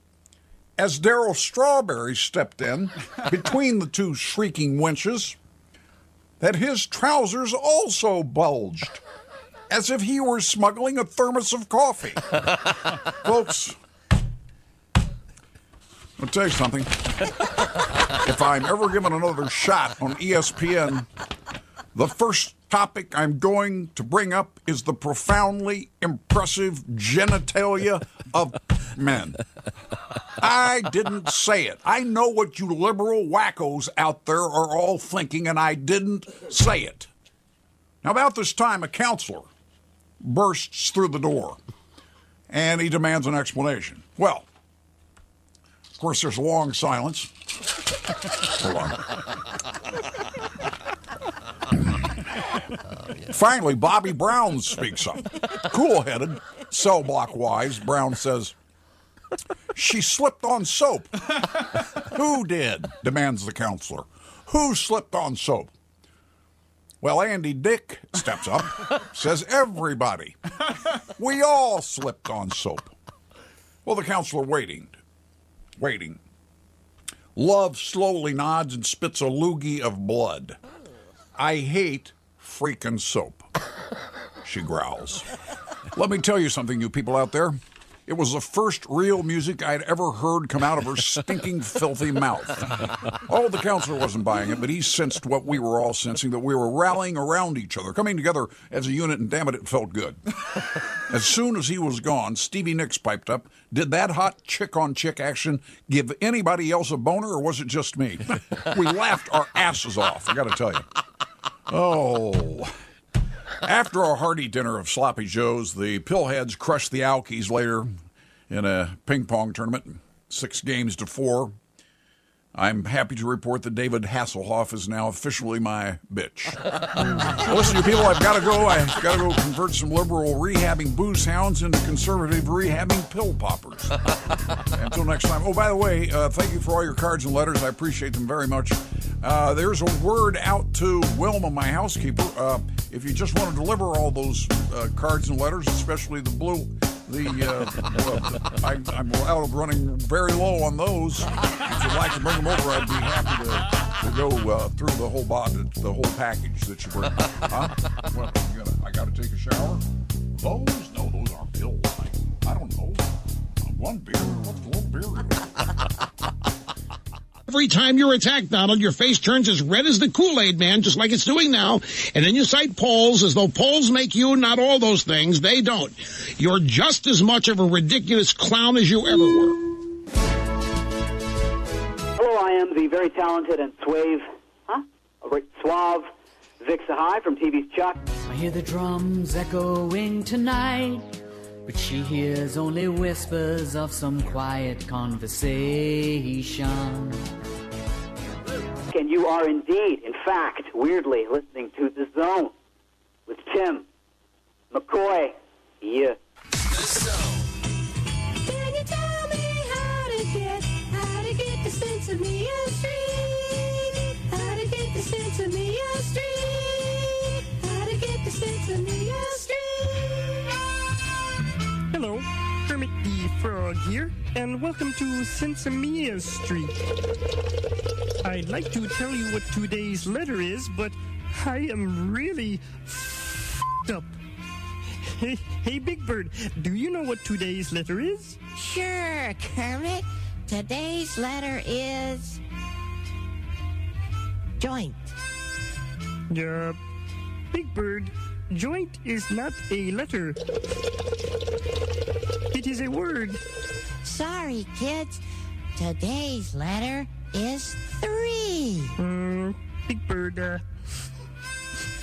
As Darryl Strawberry stepped in between the two shrieking wenches, that his trousers also bulged as if he were smuggling a thermos of coffee. *laughs* Folks, I'll tell you something. if I'm ever given another shot on ESPN, the first topic I'm going to bring up is the profoundly impressive genitalia of men. I didn't say it. I know what you liberal wackos out there are all thinking, and I didn't say it. Now, about this time, a counselor bursts through the door and he demands an explanation. Well, of course, there's a long silence. Finally, Bobby Brown speaks up. Cool headed, cell block wise, Brown says, She slipped on soap. *laughs* Who did? demands the counselor. Who slipped on soap? Well, Andy Dick steps up, says everybody. We all slipped on soap. Well, the counselor waiting, waiting. Love slowly nods and spits a loogie of blood. I hate freaking soap, she growls. Let me tell you something, you people out there. It was the first real music I'd ever heard come out of her stinking, filthy mouth. Oh, the counselor wasn't buying it, but he sensed what we were all sensing that we were rallying around each other, coming together as a unit, and damn it, it felt good. As soon as he was gone, Stevie Nicks piped up. Did that hot chick on chick action give anybody else a boner, or was it just me? We laughed our asses off, I gotta tell you. Oh. After a hearty dinner of sloppy joes, the Pillheads crushed the Alkies later in a ping pong tournament, six games to four. I'm happy to report that David Hasselhoff is now officially my bitch. Well, listen, you people, I've got to go. I've got to go convert some liberal rehabbing booze hounds into conservative rehabbing pill poppers. Until next time. Oh, by the way, uh, thank you for all your cards and letters. I appreciate them very much. Uh, there's a word out to Wilma, my housekeeper. Uh, if you just want to deliver all those uh, cards and letters, especially the blue, the uh, well, I, I'm out of running very low on those. If you'd like to bring them over, I'd be happy to, to go uh, through the whole body, the whole package that you bring. Huh? Well, gonna, I got to take a shower. Those? No, those aren't pills. I, I don't know. One beer. What's a little beer? Every time you're attacked, Donald, your face turns as red as the Kool-Aid man, just like it's doing now. And then you cite polls as though polls make you not all those things. They don't. You're just as much of a ridiculous clown as you ever were. Hello, I am the very talented and suave, huh? A suave Vik Sahay from TV's Chuck. I hear the drums echoing tonight, but she hears only whispers of some quiet conversation. And you are indeed, in fact, weirdly listening to The Zone with Tim McCoy. Yeah. Can you tell me how to get, how to get to Centimia Street? How to get to Centimia Street? How to Frog here, and welcome to Sensimia Street. I'd like to tell you what today's letter is, but I am really f***ed up. Hey, hey, Big Bird, do you know what today's letter is? Sure, Kermit. Today's letter is joint. Uh, Big Bird, joint is not a letter. It is a word. Sorry, kids. Today's letter is three. Mm, Big Bird, uh,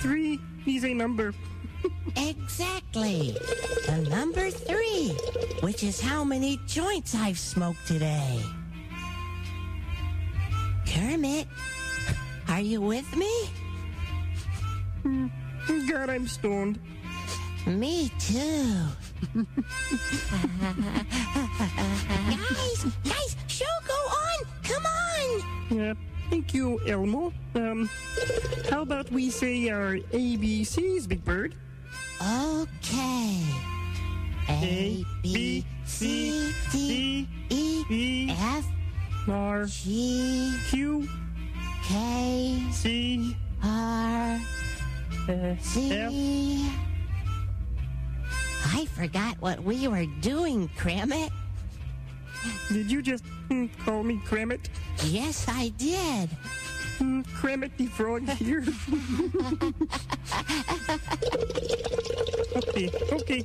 three is a number. *laughs* Exactly. The number three, which is how many joints I've smoked today. Kermit, are you with me? God, I'm stoned. Me too. Guys, guys, show go on. Come on. Yeah, thank you, Elmo. Um, how about we say our ABCs, Big Bird? Okay. A, B, C, D, E, F, R, G, Q, K, C, R, C. I forgot what we were doing, Kramit. Did you just mm, call me Kramit? Yes, I did. Mm, Kramit the Frog here. *laughs* okay, okay.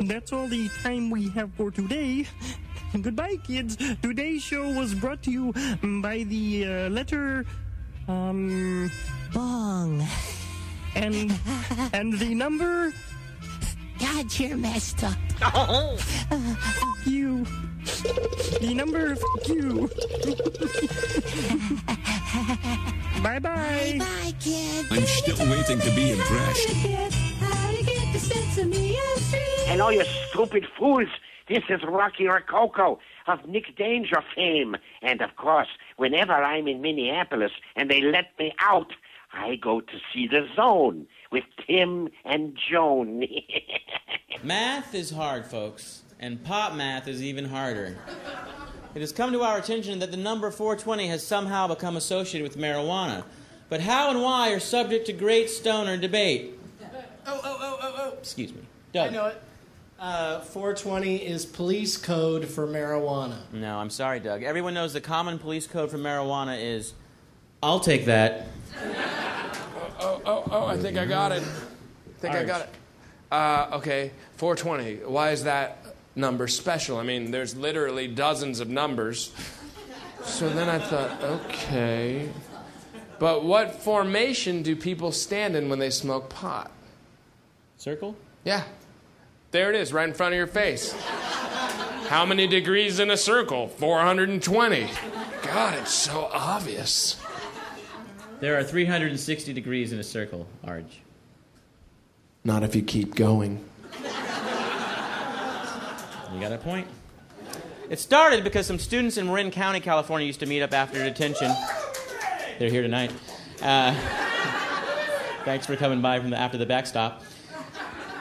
That's all the time we have for today. Goodbye, kids. Today's show was brought to you by the uh, letter, um, Bong. and and the number. God, you're messed up. Fuck *laughs* you. The number. Fuck you. *laughs* bye bye. Bye, kids. I'm still waiting to be impressed. And to get to Centimia Street? Hello, you stupid fools. This is Rocky Rococo of Nick Danger fame. And of course, whenever I'm in Minneapolis and they let me out, I go to see the zone with Tim and Joan. *laughs* Math is hard, folks, and pop math is even harder. It has come to our attention that the number 420 has somehow become associated with marijuana. But how and why are subject to great stoner debate. Oh, oh, oh, oh, oh. Excuse me. Doug. I Doug. know it. Uh, 420 is police code for marijuana. No, I'm sorry, Doug. Everyone knows the common police code for marijuana is I'll take that. Oh, oh, oh, I think I got it. I think I got it. Uh, okay, 420. Why is that number special? I mean, there's literally dozens of numbers. So then I thought, okay. But what formation do people stand in when they smoke pot? Circle? Yeah. There it is, right in front of your face. How many degrees in a circle? 420. God, it's so obvious. There are 360 degrees in a circle, Arj. Not if you keep going. You got a point. It started because some students in Marin County, California used to meet up after detention. They're here tonight. Uh, *laughs* thanks for coming by from the, after the backstop.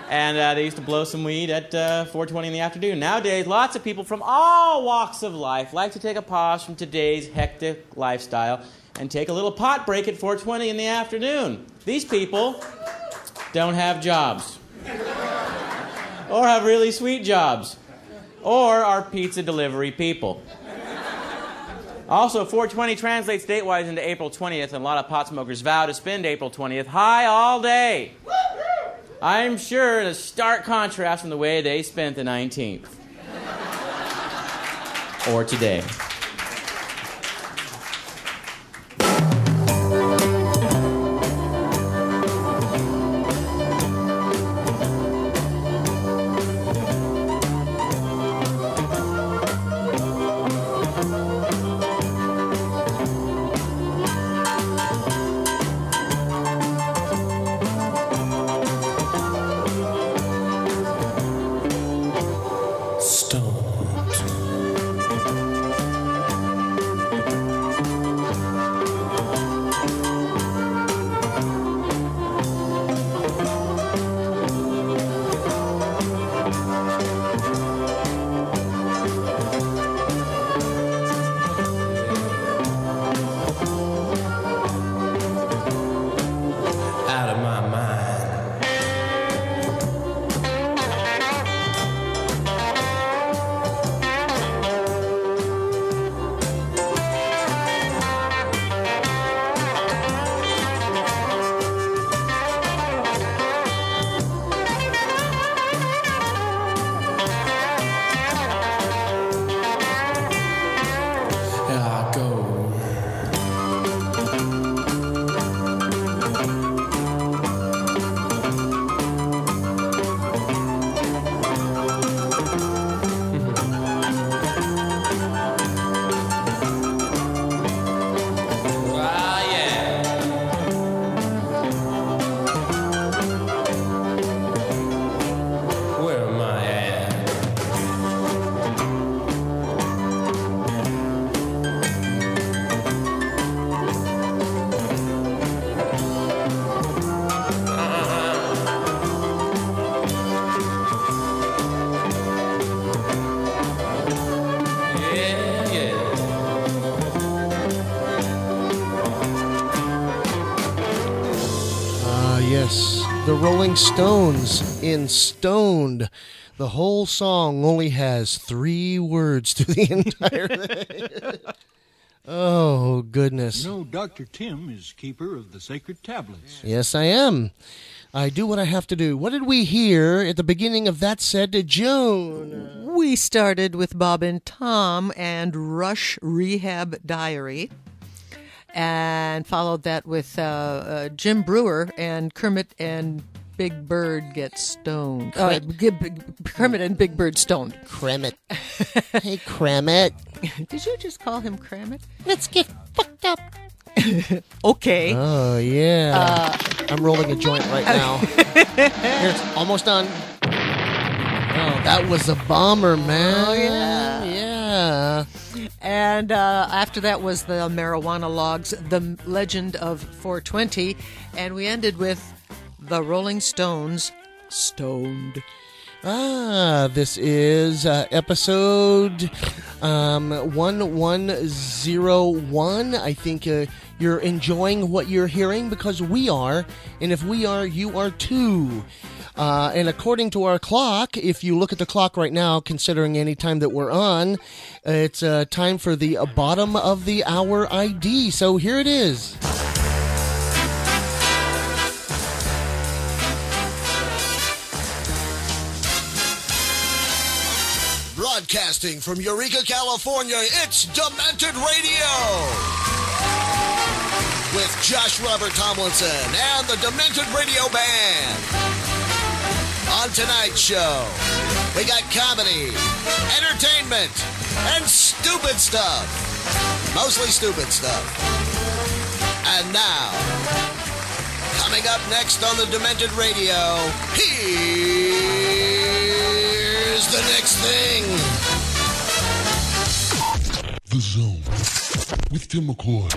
And uh, they used to blow some weed at uh, 4:20 in the afternoon. Nowadays, lots of people from all walks of life like to take a pause from today's hectic lifestyle and take a little pot break at 4:20 in the afternoon. These people don't have jobs, or have really sweet jobs, or are pizza delivery people. Also, 420 translates datewise into April 20th, and a lot of pot smokers vow to spend April 20th high all day. I'm sure a stark contrast from the way they spent the 19th. or today. The Rolling Stones in Stoned. The whole song only has three words to the *laughs* entire thing. oh, goodness. You know, Dr. Tim is keeper of the sacred tablets. Yes, I am. I do what I have to do. What did we hear at the beginning of that said to Joan? We started with Bob and Tom and Rush Rehab Diary, and followed that with uh, uh, Jim Breuer and Kermit and Big Bird get stoned. Uh, Kermit and Big Bird stoned. Kermit. hey, Kremit. *laughs* Did you just call him Kramit? Let's get fucked up. *laughs* okay. Oh, yeah. Uh, I'm rolling a joint right now. *laughs* Here, it's almost done. Oh, that was a bomber, man. Oh, yeah. Yeah. And uh, after that was the Marijuana Logs, The Legend of 420. And we ended with The Rolling Stones, Stoned. Ah, this is uh, episode um, 1101. I think uh, you're enjoying what you're hearing because we are. And if we are, you are too. Uh, and according to our clock, if you look at the clock right now, considering any time that we're on, it's uh, time for the bottom of the hour ID. So here it is. Broadcasting from Eureka, California, it's Demented Radio! With Josh Robert Tomlinson and the Demented Radio Band. On tonight's show, we got comedy, entertainment, and stupid stuff. Mostly stupid stuff. And now, coming up next on the Demented Radio, here's the next thing. The Zone with Timm McCoy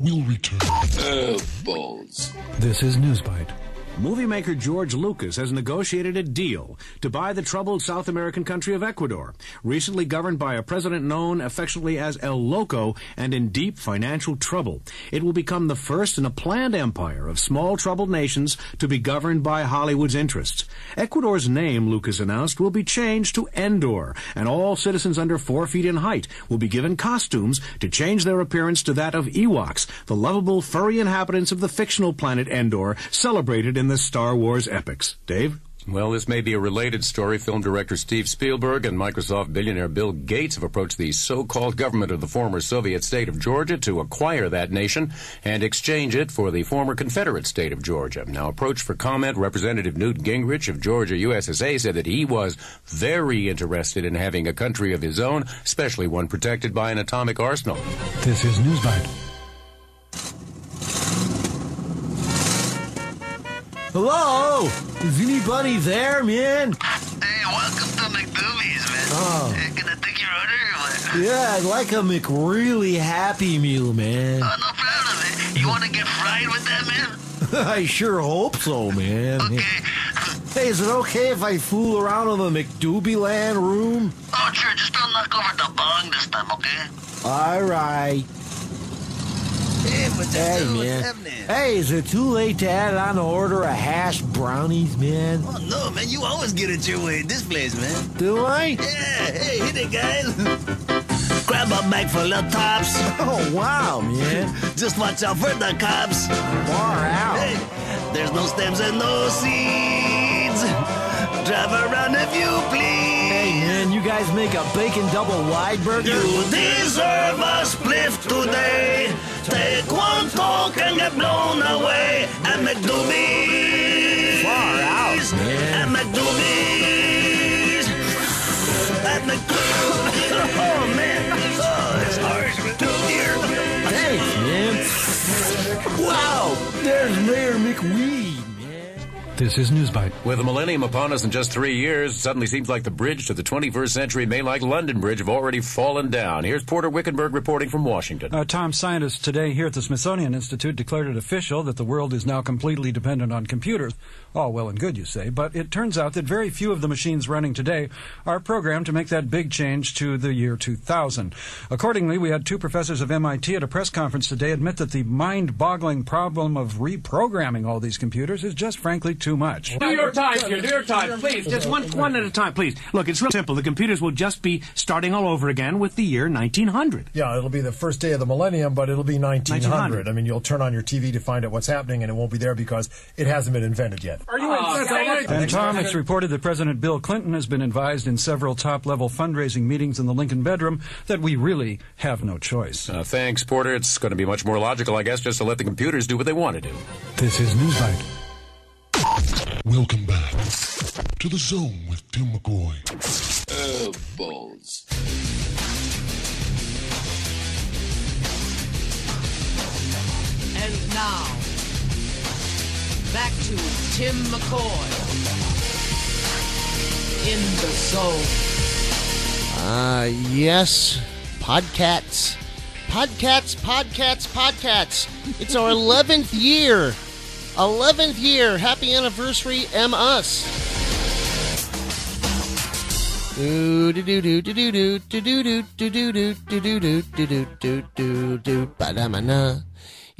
We'll return. Oh, balls. This is Newsbite. Movie maker George Lucas has negotiated a deal to buy the troubled South American country of Ecuador, recently governed by a president known affectionately as El Loco and in deep financial trouble. It will become the first in a planned empire of small troubled nations to be governed by Hollywood's interests. Ecuador's name, Lucas announced, will be changed to Endor, and all citizens under four feet in height will be given costumes to change their appearance to that of Ewoks, the lovable furry inhabitants of the fictional planet Endor, celebrated in the Star Wars epics. Dave? Well, this may be a related story. Film director Steve Spielberg and Microsoft billionaire Bill Gates have approached the so-called government of the former Soviet state of Georgia to acquire that nation and exchange it for the former Confederate state of Georgia. Now, approached for comment, Representative Newt Gingrich of Georgia USSA said that he was very interested in having a country of his own, especially one protected by an atomic arsenal. This is Newsbite. Hello? Is anybody there, man? Hey, welcome to McDoobies, man. Oh. Hey, Can I take your order or? Yeah, I'd like a McReally Happy Meal, man. Oh, no problem, man. You want to get fried with that, man? *laughs* I sure hope so, man. Okay. Hey, is it okay if I fool around in the McDoobie Land room? Oh, sure. Just don't knock over the bong this time, okay? All right. Hey, man. What's happening? Hey, is it too late to add on the order of hash brownies, man? Oh, no, man. You always get it your way at this place, man. Do I? Yeah. Hey, hit it, guys. Grab a bag full of tops. Oh, wow, man. Just watch out for the cops. Far out. Hey, there's no stems and no seeds. Drive around if you please. Man, you guys make a bacon double wide burger? You deserve a spliff today. Take one talk and get blown away. At McDoobies. Far out, man. At McDoobies. At McDoobies. *laughs* Oh, man. Oh, it's harsh. Dear. Thanks, man. Wow, there's Mayor McWeed. This is Newsbite. With a millennium upon us in just three years, it suddenly seems like the bridge to the 21st century may, like London Bridge, have already fallen down. Here's Porter Wickenberg reporting from Washington. Uh, Tom, scientists today here at the Smithsonian Institute declared it official that the world is now completely dependent on computers. All well and good, you say, but it turns out that very few of the machines running today are programmed to make that big change to the year 2000. Accordingly, we had two professors of MIT at a press conference today admit that the mind-boggling problem of reprogramming all these computers is just frankly too much. New York Times here, New York Times, please, just one, one at a time, please. Look, it's real simple. The computers will just be starting all over again with the year 1900. Yeah, it'll be the first day of the millennium, but it'll be 1900. 1900. I mean, you'll turn on your TV to find out what's happening, and it won't be there because it hasn't been invented yet. Are you And Tom, it's reported that President Bill Clinton has been advised in several top-level fundraising meetings in the Lincoln bedroom that we really have no choice. Uh, thanks, Porter. It's going to be much more logical, I guess, just to let the computers do what they want to do. This is Newsbite. Welcome back to the Zone with Timm McCoy. Oh, balls. And now, back to Timm McCoy in the zone. Uh, yes, Podcats. Podcats, Podcats, Podcats. It's our *laughs* 11th year. 11th year. Happy anniversary, M us. Do do do do do do do do do do do do do do do do do do do ba-da-ma-na.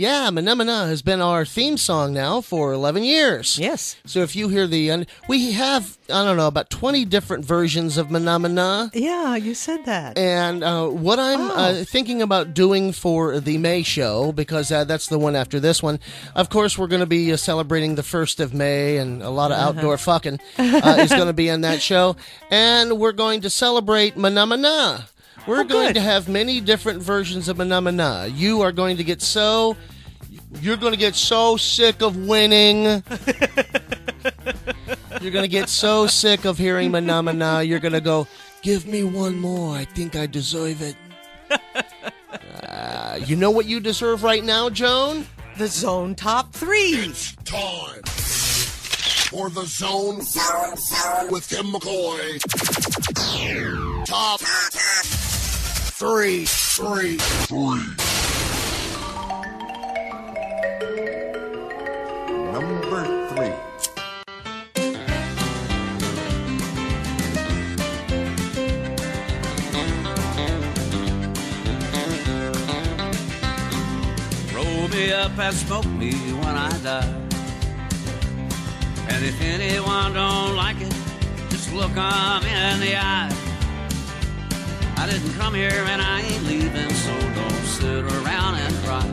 Yeah, Mana Mana has been our theme song now for 11 years. Yes. So if you hear the, we have, I don't know, about 20 different versions of Mana Mana. Yeah, you said that. And uh, what I'm uh, thinking about doing for the May show, because uh, that's the one after this one, of course, we're going to be uh, celebrating the 1st of May, and a lot of Uh-huh. outdoor fucking uh, is going to be in that *laughs* show. And we're going to celebrate Mana Mana. We're going to have many different versions of Mana Mana. You are going to get so. You're going to get so sick of winning. *laughs* You're going to get so sick of hearing Mana Mana. You're going to go, give me one more. I think I deserve it. *laughs* Uh, you know what you deserve right now, Joan? The Zone Top 3. Time for the zone with Timm McCoy. Top three, three, three. Number three. Roll me up and smoke me when I die. And if anyone don't like it, just look 'em in the eye. I didn't come here and I ain't leaving, so don't sit around and cry.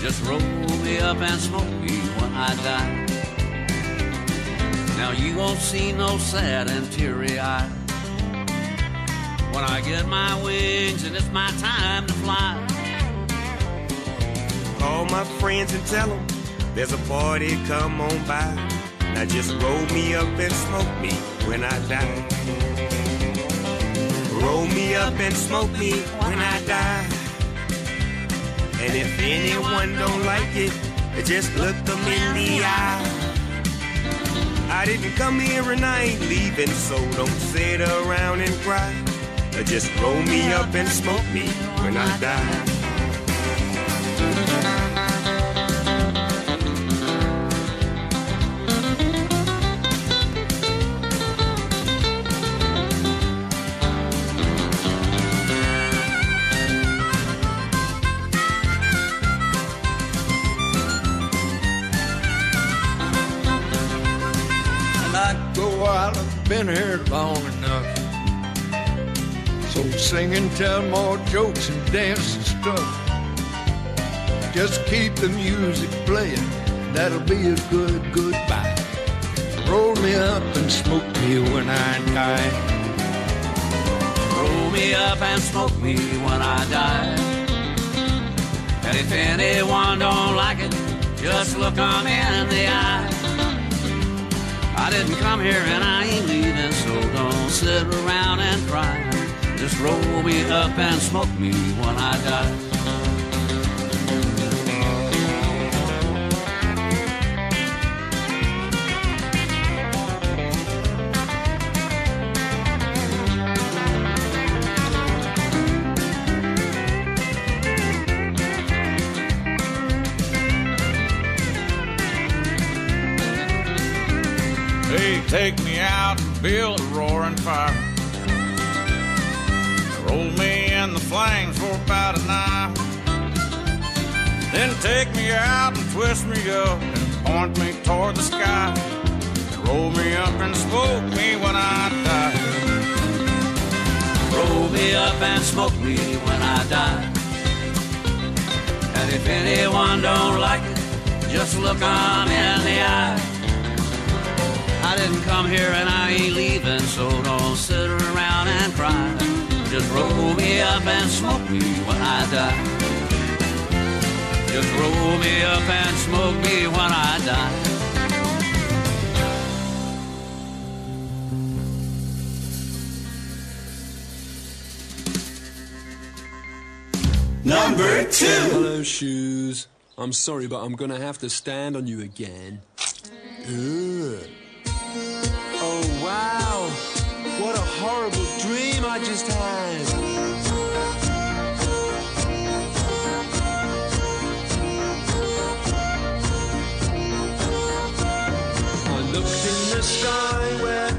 Just roll me up and smoke me when I die. Now you won't see no sad and teary eye. When I get my wings and it's my time to fly. Call my friends and tell them there's a party, come on by. Now just roll me up and smoke me when I die. Roll me up and smoke me when I die. And if anyone don't like it, just look them in the eye. I didn't come here and I ain't leaving, so don't sit around and cry. Just roll me up and smoke me when I die. Been here long enough. So sing and tell more jokes and dance and stuff. Just keep the music playing, that'll be a good goodbye. Roll me up and smoke me when I die. Roll me up and smoke me when I die. And if anyone don't like it, just look 'em in the eye. I didn't come here and I ain't leaving, so don't sit around and cry. Just roll me up and smoke me when I die. Build a roaring fire. Roll me in the flames for about an hour. Then take me out and twist me up and point me toward the sky. Roll me up and smoke me when I die. Roll me up and smoke me when I die. And if anyone don't like it, just look 'em in the eye. I didn't come here and I ain't leaving, so don't sit around and cry. Just roll me up and smoke me when I die. Just roll me up and smoke me when I die. Number two. Hello, shoes. I'm sorry, but I'm gonna have to stand on you again. Ugh. horrible dream I just had. I looked in the sky where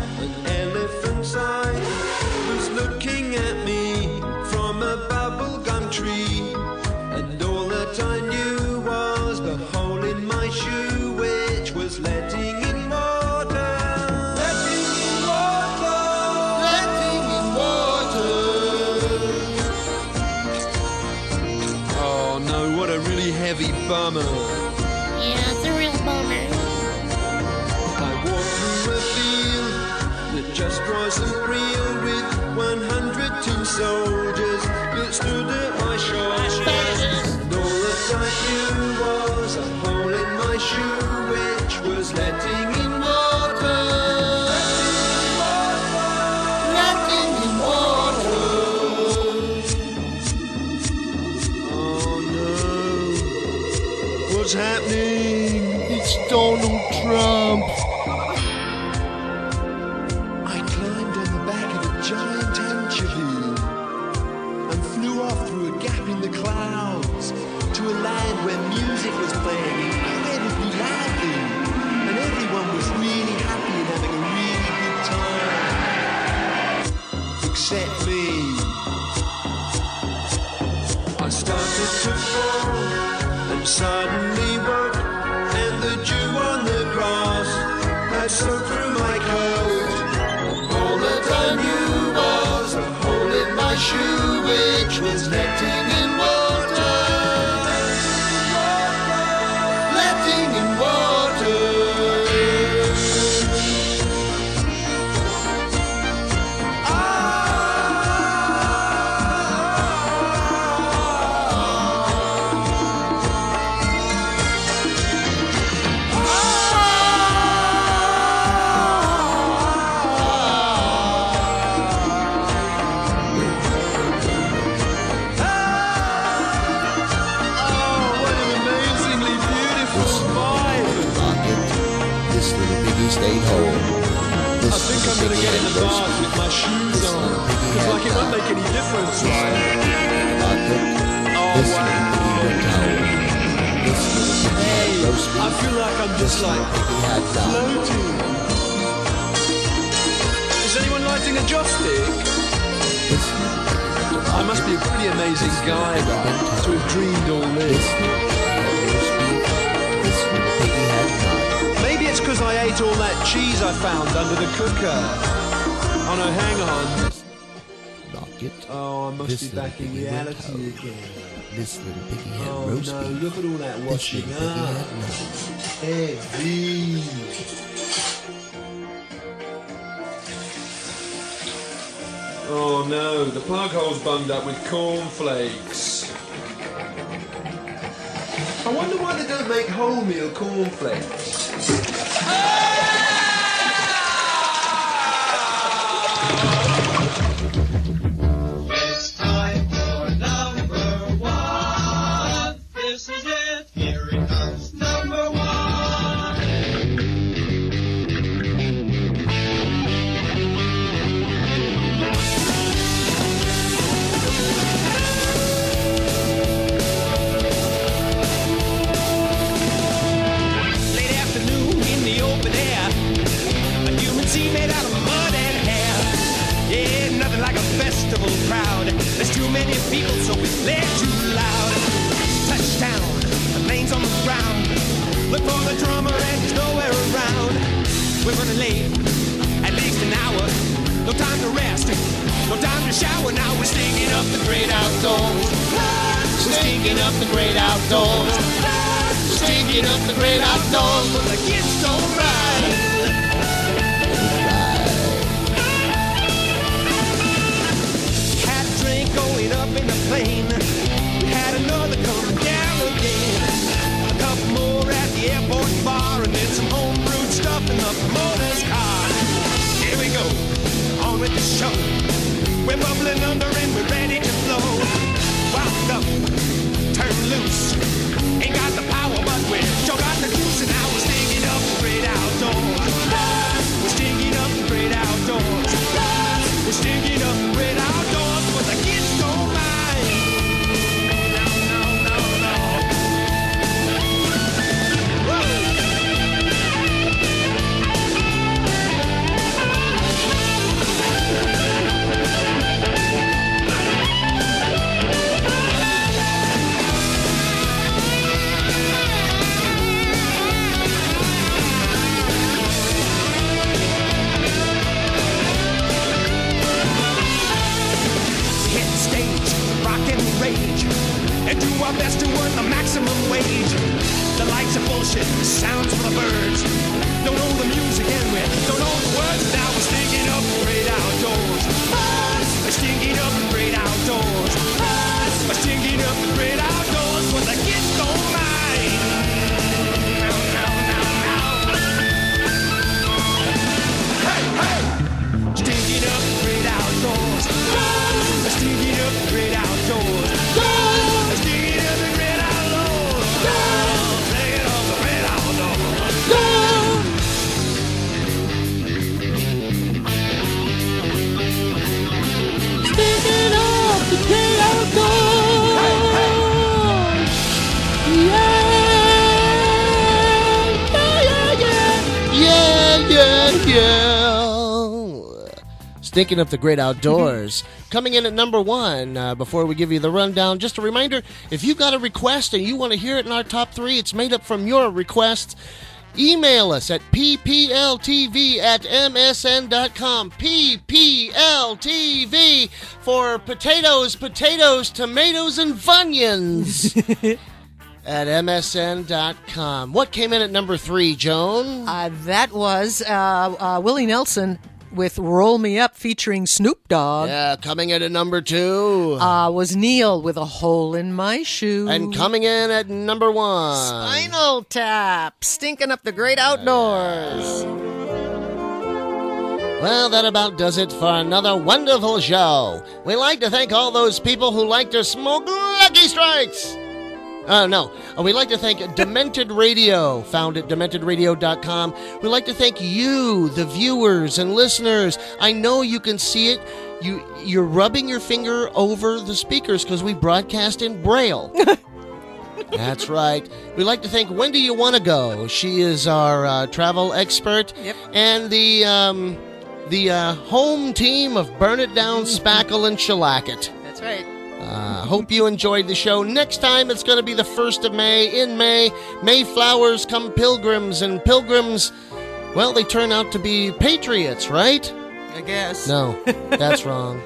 which was I feel like I'm just like floating. Is anyone lighting a? I must be a pretty amazing guy, to have dreamed all this. Maybe it's because I ate all that cheese I found under the cooker. Oh no, hang on. Oh, I must This be back in piggy reality again. This little piggy had Oh roast no, beef. look at all that This washing little piggy up. had none. Heavy. Oh no, the plug hole's bunged up with cornflakes. I wonder why they don't make wholemeal cornflakes. Many people, so we play too loud. Touchdown, the plane's on the ground. Look for the drummer and he's nowhere around. We're running late, at least an hour. No time to rest, no time to shower. Now we're stinking up the great outdoors. We're stinking up the great outdoors. We're stinking up the great outdoors, but the kids don't ride. Drink up in the plane. We had another coming down again. A couple more at the airport bar, and then some homebrewed stuff in the promoter's car. Here we go, on with the show. We're bubbling under and we're ready to flow. Wound up, turn loose. Ain't got the power, but we sure got the juice, and now we're stinking up the great outdoors. We're stinking up the great outdoors. We're stinking up the great outdoors, our best to earn the maximum wage. The lights are bullshit, the sounds for the birds. Don't know the music and we don't know the words. Now we're stinking up great outdoors. Us, we're stinking up great outdoors. Us, we're stinking up great outdoors. What the kids don't mind. Now, now, now, now. Hey, hey! Stinking up great outdoors. Stinking up great outdoors. Stinking up the great outdoors. Coming in at number one, uh, before we give you the rundown, just a reminder if you've got a request and you want to hear it in our top three, it's made up from your requests. Email us at ppltv at msn.com. PPLTV for potatoes, potatoes, tomatoes, and *laughs* funyuns at msn.com. What came in at number three, Joan? Uh, that was uh, uh, Willie Nelson with "Roll Me Up" featuring Snoop Dogg. Yeah, coming in at number two. Uh, was Neil with a hole in my shoe. and coming in at number one. Spinal Tap, stinking up the great outdoors. Well, that about does it for another wonderful show. We'd like to thank all those people who like to smoke Lucky Strikes. Oh, no. Uh, we'd like to thank Demented Radio, found at dementedradio.com. We'd like to thank you, the viewers and listeners. I know you can see it. You, you're rubbing your finger over the speakers because we broadcast in Braille. *laughs* That's right. We'd like to thank When Do You Want to Go? She is our uh, travel expert. Yep. And the, um, the uh, home team of Burn It Down, *laughs* Spackle, and Shellac It. That's right. Uh, hope you enjoyed the show. Next time it's going to be the 1st of May. In May, Mayflowers come pilgrims, and pilgrims, well, they turn out to be patriots, right? I guess. No, *laughs* that's wrong.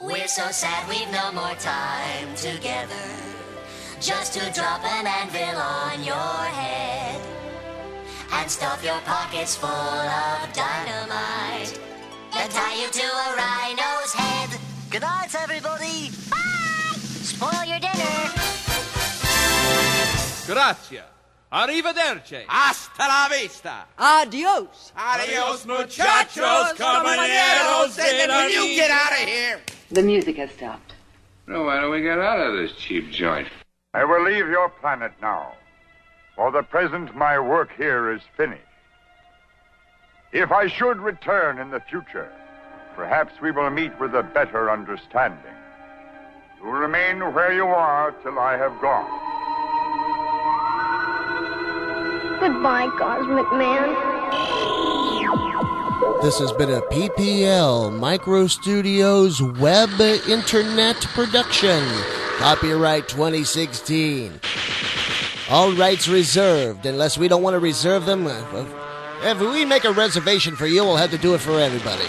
We're so sad we've no more time together. Just to drop an anvil on your head and stuff your pockets full of dynamite. Then tie you to a rhino's head. Good night, everybody. Bye. Spoil your dinner. Grazie. Arrivederci. Hasta la vista. Adios. Adios, muchachos, caballeros de la Will you get out of here? The music has stopped. No, why don't we get out of this cheap joint? I will leave your planet now. For the present, my work here is finished. If I should return in the future, perhaps we will meet with a better understanding. You remain where you are till I have gone. Goodbye, Cosmic Man. This has been a PPL Micro Studios web internet production. Copyright 2016. All rights reserved, unless we don't want to reserve them. uh, If we make a reservation for you, we'll have to do it for everybody.